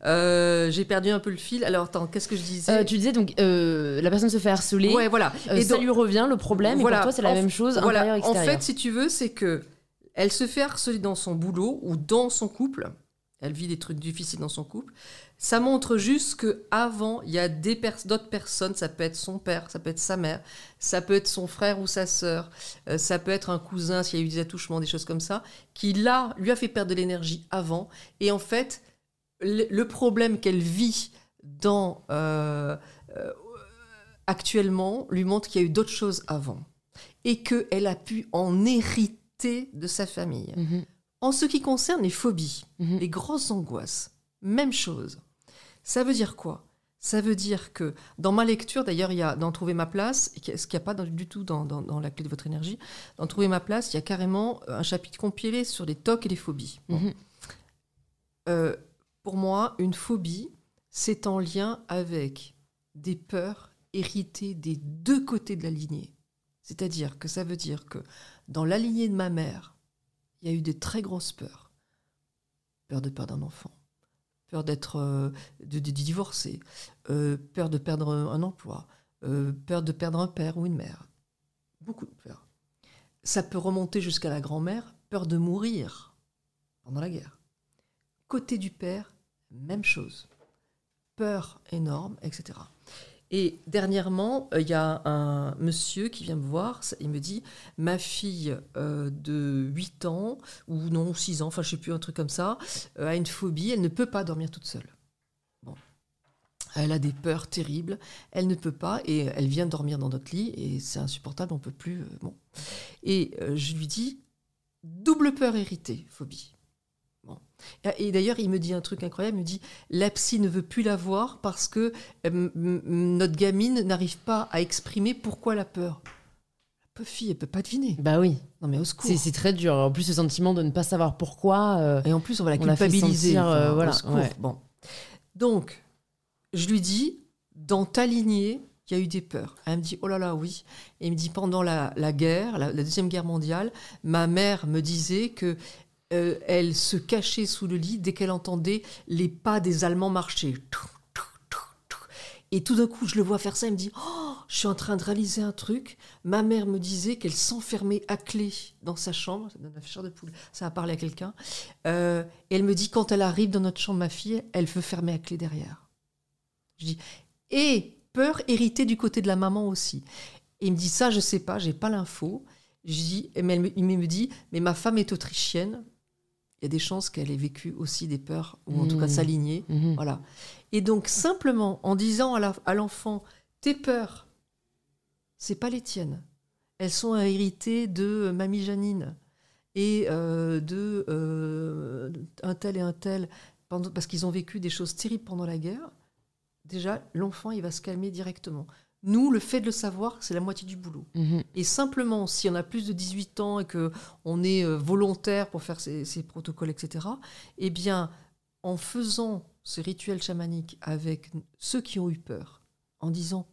Speaker 2: Euh, J'ai perdu un peu le fil. Alors attends, qu'est-ce que je disais
Speaker 1: Euh, tu disais donc euh, la personne se fait harceler
Speaker 2: Ouais, voilà.
Speaker 1: euh,
Speaker 2: Et
Speaker 1: ça
Speaker 2: donc-
Speaker 1: lui revient le problème
Speaker 2: Voilà.
Speaker 1: et pour toi c'est la même chose
Speaker 2: voilà.
Speaker 1: intérieur
Speaker 2: En fait, si tu veux, c'est que elle se fait harceler dans son boulot ou dans son couple. Elle vit des trucs difficiles dans son couple. Ça montre juste que avant, il y a des d'autres personnes. Ça peut être son père, ça peut être sa mère, ça peut être son frère ou sa sœur, euh, ça peut être un cousin s'il y a eu des attouchements, des choses comme ça, qui là lui a fait perdre de l'énergie avant. Et en fait, le, le problème qu'elle vit dans euh, euh, actuellement lui montre qu'il y a eu d'autres choses avant et qu'elle a pu en hériter de sa famille.
Speaker 1: Mhm,
Speaker 2: En ce qui concerne les phobies,
Speaker 1: mhm.
Speaker 2: les grosses angoisses, même chose. Ça veut dire quoi? Ça veut dire que dans ma lecture, d'ailleurs, il y a dans Trouver ma place, ce qu'il n'y a pas dans- du tout dans, dans- dans la clé de votre énergie, dans Trouver ma place, il y a carrément euh, un chapitre compilé sur les tocs et les phobies. Bon.
Speaker 1: Mhm.
Speaker 2: Euh, pour moi, une phobie, c'est en lien avec des peurs héritées des deux côtés de la lignée. C'est-à-dire que ça veut dire que dans la lignée de ma mère, il y a eu des très grosses peurs. Peur de perdre un enfant, peur d'être euh, euh, peur de perdre un emploi, euh, peur de perdre un père ou une mère. Beaucoup de peurs. Ça peut remonter jusqu'à la grand-mère, peur de mourir pendant la guerre. Côté du père, même chose. Peur énorme, etc. Et dernièrement, euh, il y a un monsieur qui vient me voir, il me dit, ma fille euh, de 8 ans, ou non, 6 ans, enfin je sais plus, un truc comme ça, euh, a une phobie, elle ne peut pas dormir toute seule. Elle a des peurs terribles, elle ne peut pas, et elle vient dormir dans notre lit, et c'est insupportable, on peut plus... Et je lui dis, double peur héritée, phobie. Et, d'ailleurs, il me dit un truc incroyable, il me dit, la psy ne veut plus la voir parce que euh, notre gamine n'arrive pas à exprimer pourquoi la peur. La fille, elle peut pas deviner.
Speaker 1: bah oui
Speaker 2: Non mais au secours.
Speaker 1: C'est c'est très dur. En plus, ce sentiment de ne pas savoir pourquoi. euh,
Speaker 2: Et en plus, on va la culpabiliser.
Speaker 1: sentir, euh,
Speaker 2: enfin, au
Speaker 1: voilà,
Speaker 2: secours.
Speaker 1: ouais.
Speaker 2: Bon. Donc, je lui dis, dans ta lignée, il y a eu des peurs. Elle me dit, oh là là, oui. Et il me dit, pendant la, guerre, la, Deuxième Guerre mondiale, ma mère me disait que euh, elle se cachait sous le lit dès qu'elle entendait les pas des Allemands marcher. Et tout d'un coup, je le vois faire ça, elle me dit Oh, je suis en train de réaliser un truc. Ma mère me disait qu'elle s'enfermait à clé dans sa chambre. De poule. Ça a parlé à quelqu'un. Euh, et elle me dit Quand elle arrive dans notre chambre, ma fille, elle veut fermer à clé derrière. Je dis Et peur héritée du côté de la maman aussi. Et il me dit Ça, je sais pas, j'ai pas l'info. Je dis, mais il me dit, mais ma femme est autrichienne, il y a des chances qu'elle ait vécu aussi des peurs, ou en tout cas mmh. s'aligner. Mmh. Voilà. Et donc, simplement, en disant à l'enfant, tes peurs, c'est pas les tiennes. Elles sont héritées de mamie Janine et euh, de euh, un tel et un tel, parce qu'ils ont vécu des choses terribles pendant la guerre. Déjà, l'enfant, il va se calmer directement. Nous, le fait de le savoir, c'est la moitié du boulot. Mhm. Et simplement, si on a plus de 18 ans et qu'on est euh, volontaire pour faire ces, protocoles, etc., eh bien, en faisant ce rituel chamanique avec ceux qui ont eu peur, en disant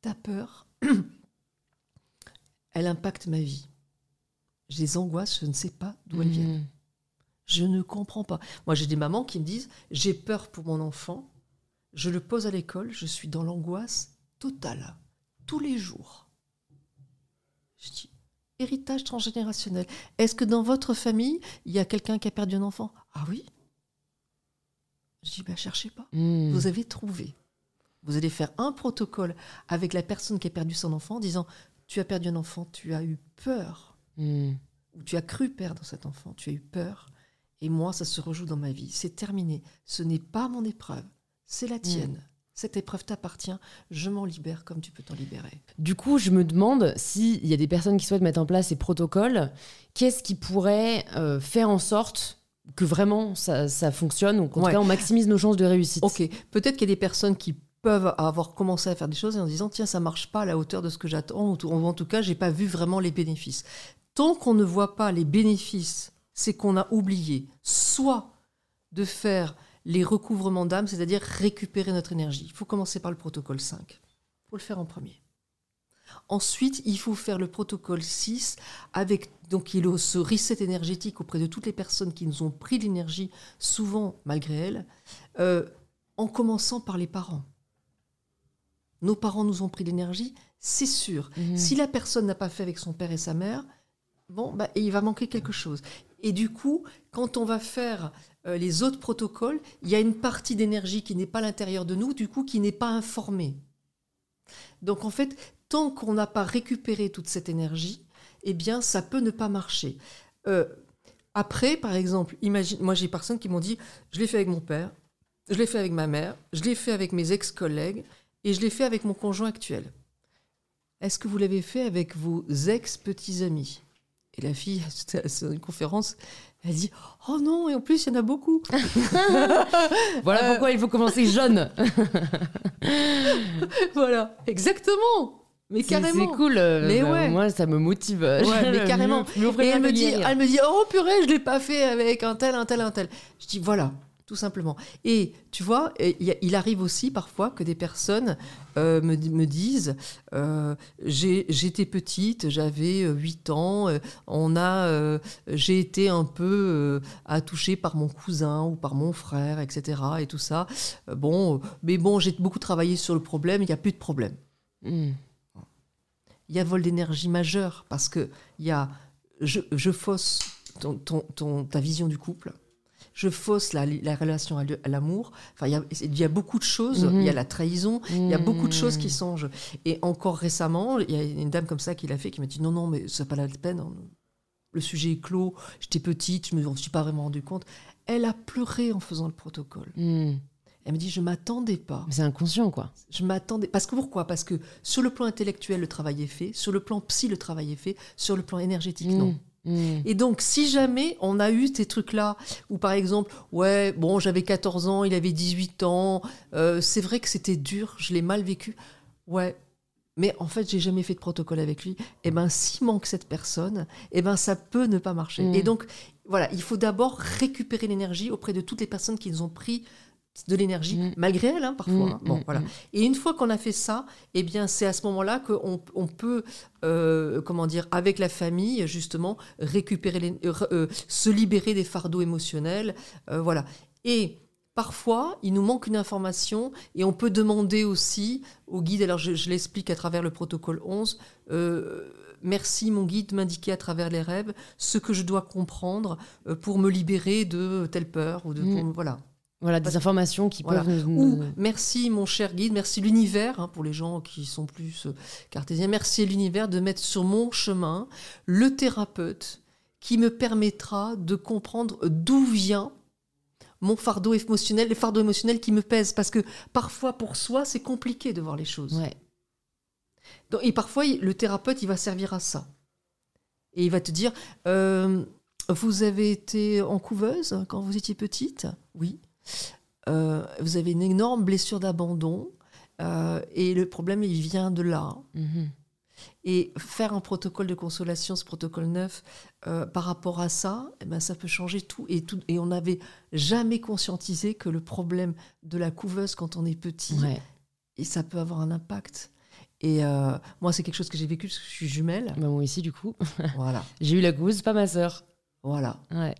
Speaker 2: Ta peur, elle impacte ma vie. J'ai des angoisses, je ne sais pas d'où elles viennent. Mhm. Je ne comprends pas. Moi, j'ai des mamans qui me disent J'ai peur pour mon enfant, je le pose à l'école, je suis dans l'angoisse total, tous les jours. Je dis, héritage transgénérationnel. Est-ce que dans votre famille, il y a quelqu'un qui a perdu un enfant? Ah oui? Je dis, ben cherchez pas. Hmm. Vous avez trouvé. Vous allez faire un protocole avec la personne qui a perdu son enfant en disant, tu as perdu un enfant, tu as eu peur. Hmm. Ou tu as cru perdre cet enfant, tu as eu peur. Et moi, ça se rejoue dans ma vie. C'est terminé. Ce n'est pas mon épreuve, c'est la hmm. tienne cette épreuve t'appartient, je m'en libère comme tu peux t'en libérer.
Speaker 1: Du coup, je me demande s'il y a des personnes qui souhaitent mettre en place ces protocoles, qu'est-ce qui pourrait euh, faire en sorte que vraiment ça, fonctionne, ou qu'en tout cas on maximise nos chances de réussite?
Speaker 2: Ok, peut-être qu'il y a des personnes qui peuvent avoir commencé à faire des choses en disant tiens ça marche pas à la hauteur de ce que j'attends ou en tout cas j'ai pas vu vraiment les bénéfices. Tant qu'on ne voit pas les bénéfices, c'est qu'on a oublié soit de faire les recouvrements d'âme, c'est-à-dire récupérer notre énergie. Il faut commencer par le protocole 5. Il faut le faire en premier. Ensuite, il faut faire le protocole 6 avec donc il a ce reset énergétique auprès de toutes les personnes qui nous ont pris l'énergie, souvent malgré elles, euh, en commençant par les parents. Nos parents nous ont pris l'énergie, c'est sûr. Mmh. Si la personne n'a pas fait avec son père et sa mère, bon, bah, il va manquer quelque chose. Et du coup, quand on va faire euh, les autres protocoles, il y a une partie d'énergie qui n'est pas à l'intérieur de nous, du coup, qui n'est pas informée. Donc en fait, tant qu'on n'a pas récupéré toute cette énergie, eh bien, ça peut ne pas marcher. Euh, après, par exemple, imagine, moi j'ai personnes qui m'ont dit, je l'ai fait avec mon père, je l'ai fait avec ma mère, je l'ai fait avec mes ex-collègues et je l'ai fait avec mon conjoint actuel. Est-ce que vous l'avez fait avec vos ex-petits amis? Et la fille, c'était une conférence, elle dit Oh non, et en plus, il y en a beaucoup.
Speaker 1: voilà euh. pourquoi il faut commencer jeune.
Speaker 2: voilà, exactement. Mais carrément.
Speaker 1: C'est cool. Euh, mais ouais. Moi, ça me motive.
Speaker 2: Ouais, mais carrément. et elle me, dit, elle me dit Oh purée, je l'ai pas fait avec un tel, un tel, un tel. Je dis Voilà, tout simplement. Et tu vois, il arrive aussi parfois que des personnes euh, me, disent euh, j'étais petite, j'avais 8 euh, ans, on a, j'ai été un peu attouchée par mon cousin ou par mon frère, etc. Et tout ça. bon, mais bon, j'ai beaucoup travaillé sur le problème, il n'y a plus de problème. Hmm. Il y a vol d'énergie majeur parce que il y a, je, fausse ton, ta vision du couple je fausse la, relation à l'amour. Enfin, il y, a beaucoup de choses. Il y a mhm. la trahison. Il y a beaucoup de choses qui sont Et encore récemment, il y a une dame comme ça qui l'a fait, qui m'a dit non, non, mais c'est pas la peine. Hein. Le sujet est clos. J'étais petite, je me suis pas vraiment rendu compte. Elle a pleuré en faisant le protocole. Mhm. Elle me dit, je m'attendais pas.
Speaker 1: C'est inconscient, quoi.
Speaker 2: Je m'attendais. Parce que pourquoi? Parce que sur le plan intellectuel, le travail est fait. Sur le plan psy, le travail est fait. Sur le plan énergétique, non. Mm. Et donc, si jamais on a eu ces trucs-là, où par exemple, ouais, bon, j'avais 14 ans, il avait 18 ans, euh, c'est vrai que c'était dur, je l'ai mal vécu, ouais, mais en fait, j'ai jamais fait de protocole avec lui, et eh ben, s'il manque cette personne, et eh ben, ça peut ne pas marcher. Mm. Et donc, voilà, il faut d'abord récupérer l'énergie auprès de toutes les personnes qui nous ont pris de l'énergie,
Speaker 1: Mm.
Speaker 2: malgré elle, hein, parfois.
Speaker 1: Mm,
Speaker 2: hein. Bon,
Speaker 1: mm,
Speaker 2: voilà. Et une fois qu'on a fait ça, eh bien, c'est à ce moment-là qu'on on peut, euh, comment dire, avec la famille, justement, récupérer, les, euh, euh, se libérer des fardeaux émotionnels, voilà. Et parfois, il nous manque une information et on peut demander aussi au guide, alors je, je l'explique à travers le protocole 11, euh, merci mon guide de m'indiquer à travers les rêves ce que je dois comprendre pour me libérer de telle peur ou de pour- voilà.
Speaker 1: Voilà, des informations qui
Speaker 2: Voilà.
Speaker 1: peuvent.
Speaker 2: Ou merci mon cher guide, merci l'univers, hein, pour les gens qui sont plus euh, cartésiens, merci l'univers de mettre sur mon chemin le thérapeute qui me permettra de comprendre d'où vient mon fardeau émotionnel, les fardeaux émotionnels qui me pèsent. Parce que parfois, pour soi, c'est compliqué de voir les choses.
Speaker 1: Ouais.
Speaker 2: Donc, et parfois, le thérapeute, il va servir à ça. Et il va te dire, euh, vous avez été en couveuse quand vous étiez petite? Oui. Euh, vous avez une énorme blessure d'abandon. euh, et le problème, il vient de là.
Speaker 1: Mhm.
Speaker 2: Et faire un protocole de consolation, ce protocole neuf, euh, par rapport à ça, eh ben, ça peut changer tout. Et, tout. et on n'avait jamais conscientisé que le problème de la couveuse quand on est petit,
Speaker 1: Ouais.
Speaker 2: et ça peut avoir un impact. Et euh, moi, c'est quelque chose que j'ai vécu parce que je suis jumelle.
Speaker 1: Bah, moi aussi, du coup.
Speaker 2: voilà,
Speaker 1: J'ai eu la gousse, pas ma sœur.
Speaker 2: voilà.
Speaker 1: Ouais.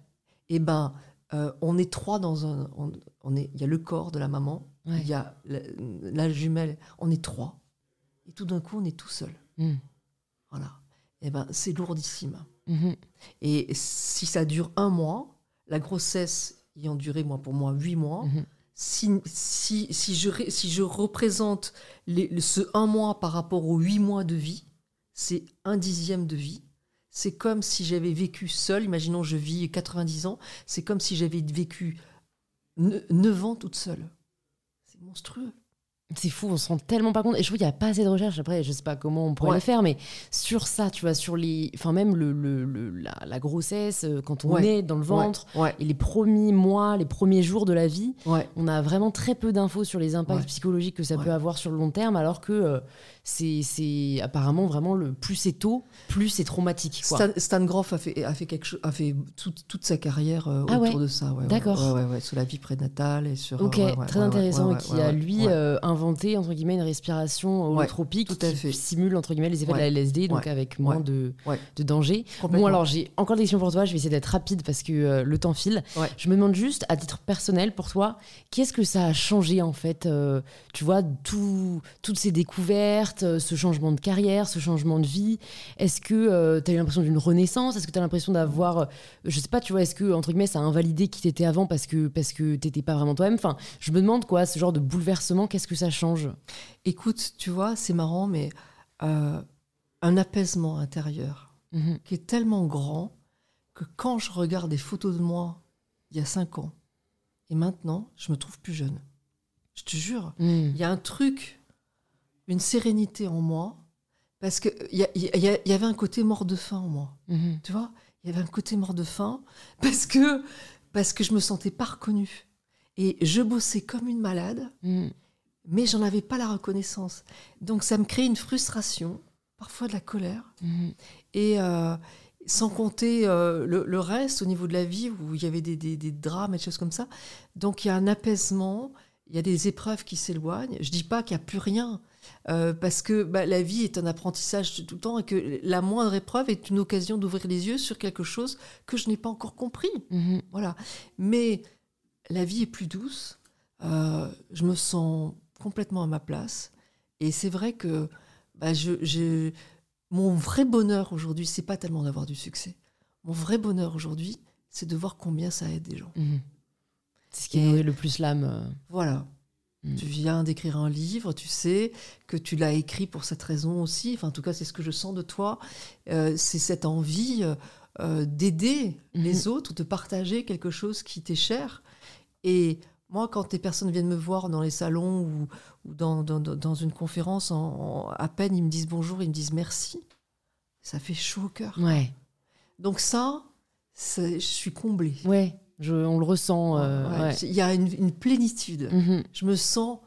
Speaker 2: Et ben, euh, on est trois dans un. On, on est. Il y a le corps de la maman,
Speaker 1: Ouais.
Speaker 2: il y a la, la jumelle. On est trois. Et tout d'un coup, on est tout seul.
Speaker 1: Mm.
Speaker 2: Voilà. Et ben, c'est lourdissime.
Speaker 1: Mhm.
Speaker 2: Et si ça dure un mois, la grossesse ayant duré, moi, pour moi, huit mois,
Speaker 1: Mhm.
Speaker 2: si, si, si, je, si je représente les- le- ce un mois par rapport aux huit mois de vie, c'est un dixième de vie. C'est comme si j'avais vécu seul. Imaginons, je vis 90 ans. C'est comme si j'avais vécu ne- 9 ans toute seule. C'est monstrueux.
Speaker 1: C'est fou, on se rend tellement pas compte. Et je trouve qu'il n'y a pas assez de recherches. Après, je sais pas comment on pourrait
Speaker 2: Ouais.
Speaker 1: le faire, mais sur ça, tu vois, sur les. Enfin, même le, le- le- la, la grossesse, euh, quand on
Speaker 2: Ouais.
Speaker 1: est dans le ventre,
Speaker 2: Ouais,
Speaker 1: et les premiers mois, les premiers jours de la vie, on a vraiment très peu d'infos sur les impacts psychologiques que ça peut avoir sur le long terme, alors que euh, c'est apparemment vraiment le plus c'est tôt, plus c'est traumatique. Quoi.
Speaker 2: Stan, Stan Groff a fait, a fait, quelque chose, a fait toute, toute sa carrière euh,
Speaker 1: Ah
Speaker 2: autour
Speaker 1: ouais
Speaker 2: de ça. ouais.
Speaker 1: D'accord.
Speaker 2: Ouais, sur la vie prénatale et sur.
Speaker 1: Ok,
Speaker 2: ouais,
Speaker 1: très intéressant, qui a lui euh, inventé entre guillemets une respiration holotropique
Speaker 2: tout à
Speaker 1: qui
Speaker 2: fait.
Speaker 1: simule entre guillemets les effets de la. LSD, donc avec moins de, de danger. Bon alors j'ai encore des questions pour toi, je vais essayer d'être rapide parce que euh, le temps file. Je me demande juste à titre personnel pour toi, qu'est-ce que ça a changé en fait euh, Tu vois, tout, toutes ces découvertes, euh, ce changement de carrière, ce changement de vie, est-ce que tu as eu l'impression d'une renaissance? Est-ce que tu as l'impression d'avoir, euh, je sais pas, tu vois, est-ce que entre guillemets ça a invalidé qui t'étais avant parce que, parce que t'étais pas vraiment toi-même? Enfin, je me demande quoi, ce genre de bouleversement, qu'est-ce que ça change?
Speaker 2: Écoute, tu vois, c'est marrant, mais euh, un apaisement intérieur
Speaker 1: Mhm.
Speaker 2: qui est tellement grand que quand je regarde des photos de moi il y a cinq ans et maintenant, je me trouve plus jeune. Je te jure.
Speaker 1: Mhm.
Speaker 2: Il y a un truc, une sérénité en moi, parce qu'il y, a- y, a- il y avait un côté mort de faim en moi.
Speaker 1: Mhm.
Speaker 2: Tu vois Il y avait un côté mort de faim parce que, parce que je me sentais pas reconnue. Et je bossais comme une malade,
Speaker 1: Mhm.
Speaker 2: mais j'en avais pas la reconnaissance. Donc ça me créait une frustration, parfois de la colère,
Speaker 1: Mhm.
Speaker 2: et euh, sans compter euh, le, le reste au niveau de la vie où il y avait des, des- des drames et des choses comme ça. Donc il y a un apaisement, il y a des épreuves qui s'éloignent. Je dis pas qu'il n'y a plus rien, euh, parce que bah, la vie est un apprentissage tout le temps et que la moindre épreuve est une occasion d'ouvrir les yeux sur quelque chose que je n'ai pas encore compris.
Speaker 1: Mhm.
Speaker 2: Voilà. Mais la vie est plus douce. euh, je me sens complètement à ma place. Et c'est vrai que bah, je, je- mon vrai bonheur aujourd'hui, c'est pas tellement d'avoir du succès. Mon vrai bonheur aujourd'hui, c'est de voir combien ça aide des gens.
Speaker 1: Mhm. C'est ce qui nourrit le plus l'âme. euh.
Speaker 2: Voilà.
Speaker 1: Mm.
Speaker 2: Tu viens d'écrire un livre, tu sais que tu l'as écrit pour cette raison aussi. Enfin, en tout cas, c'est ce que je sens de toi. Euh, c'est cette envie euh, euh, d'aider
Speaker 1: Mhm.
Speaker 2: les autres, de partager quelque chose qui t'est cher. Et moi, quand des personnes viennent me voir dans les salons ou, ou dans, dans- dans- dans une conférence, en- en- à peine ils me disent bonjour, ils me disent merci. Ça fait chaud au cœur.
Speaker 1: Ouais,
Speaker 2: Donc ça, je suis comblée.
Speaker 1: ouais, je, on le ressent. euh,
Speaker 2: Ouais,
Speaker 1: ouais.
Speaker 2: Il y a une, une plénitude
Speaker 1: Mhm.
Speaker 2: je me sens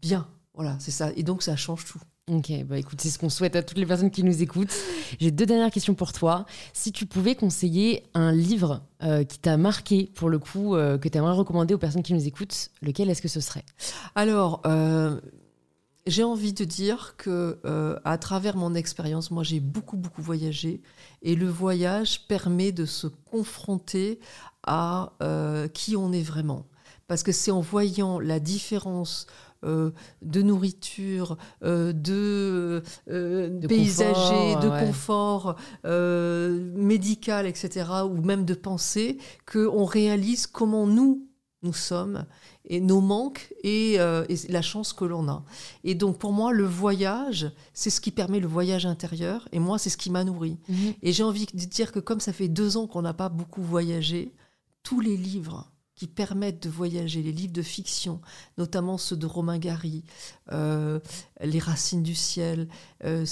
Speaker 2: bien. Voilà, c'est ça. Et donc, ça change tout.
Speaker 1: Ok, bah écoute, c'est ce qu'on souhaite à toutes les personnes qui nous écoutent. J'ai deux dernières questions pour toi. Si tu pouvais conseiller un livre euh, qui t'a marqué, pour le coup, euh, que tu aimerais recommander aux personnes qui nous écoutent, lequel est-ce que ce serait?
Speaker 2: Alors, euh, j'ai envie de dire que à travers mon expérience, moi j'ai beaucoup beaucoup voyagé et le voyage permet de se confronter à qui on est vraiment. Parce que c'est en voyant la différence euh, de nourriture, euh, de, euh, paysager, de confort médical, etc., ou même de pensée, qu'on réalise comment nous, nous sommes, et nos manques et, la chance que l'on a. Et donc pour moi, le voyage, c'est ce qui permet le voyage intérieur, et moi, c'est ce qui m'a nourri. Mhm. Et j'ai envie de dire que comme ça fait deux ans qu'on n'a pas beaucoup voyagé, tous les livres qui permettent de voyager, les livres de fiction, notamment ceux de Romain Gary, euh, Les Racines du ciel, euh,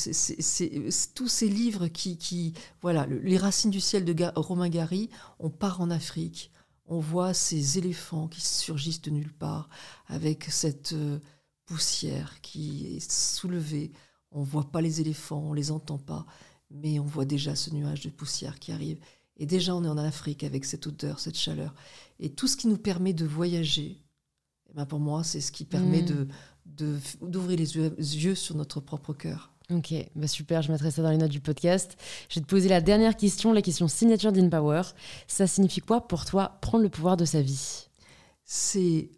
Speaker 2: tous ces livres qui, voilà, Les Racines du ciel de Romain Gary, on part en Afrique, on voit ces éléphants qui surgissent de nulle part avec cette euh, poussière qui est soulevée. On voit pas les éléphants, on les entend pas, mais on voit déjà ce nuage de poussière qui arrive. Et déjà, on est en Afrique avec cette odeur, cette chaleur. Et tout ce qui nous permet de voyager, eh ben pour moi, c'est ce qui permet mm. de d'ouvrir les yeux, sur notre propre cœur.
Speaker 1: Ok, bah super, je mettrai ça dans les notes du podcast. Je vais te poser la dernière question, la question signature d'InPower. Ça signifie quoi pour toi prendre le pouvoir de sa vie?
Speaker 2: C'est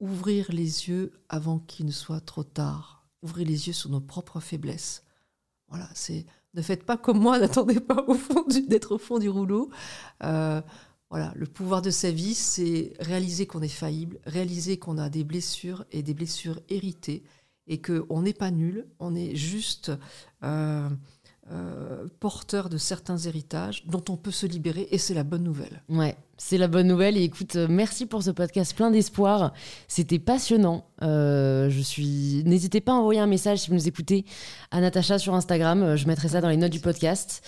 Speaker 2: ouvrir les yeux avant qu'il ne soit trop tard. Ouvrir les yeux sur nos propres faiblesses. Voilà, c'est ne faites pas comme moi, n'attendez pas d'être au fond du rouleau. Euh, voilà, le pouvoir de sa vie, c'est réaliser qu'on est faillible, réaliser qu'on a des blessures et des blessures héritées et qu'on n'est pas nul, on est juste euh, euh, porteur de certains héritages dont on peut se libérer et c'est la bonne nouvelle.
Speaker 1: Ouais, c'est la bonne nouvelle. Et écoute, euh, merci pour ce podcast plein d'espoir. C'était passionnant. Euh, je suis. N'hésitez pas à envoyer un message si vous nous écoutez à Natacha sur Instagram. Je mettrai ça dans les notes du podcast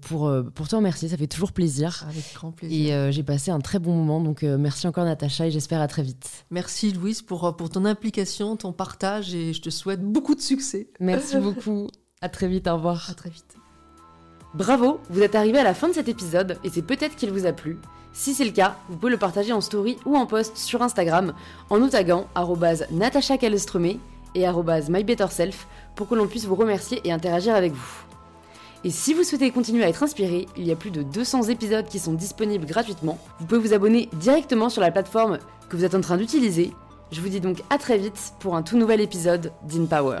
Speaker 1: pour, pour te remercier. Ça fait toujours plaisir.
Speaker 2: Avec grand plaisir.
Speaker 1: Et j'ai passé un très bon moment. Donc merci encore Natacha et j'espère à très vite.
Speaker 2: Merci Louise pour, pour ton implication, ton partage et je te souhaite beaucoup de succès.
Speaker 1: Merci beaucoup. À très vite. Au revoir.
Speaker 2: À très vite.
Speaker 1: Bravo, vous êtes arrivé à la fin de cet épisode et c'est peut-être qu'il vous a plu. Si c'est le cas, vous pouvez le partager en story ou en post sur Instagram en nous taguant Natacha et mybetterself pour que l'on puisse vous remercier et interagir avec vous. Et si vous souhaitez continuer à être inspiré, il y a plus de 200 épisodes qui sont disponibles gratuitement. Vous pouvez vous abonner directement sur la plateforme que vous êtes en train d'utiliser. Je vous dis donc à très vite pour un tout nouvel épisode d'InPower.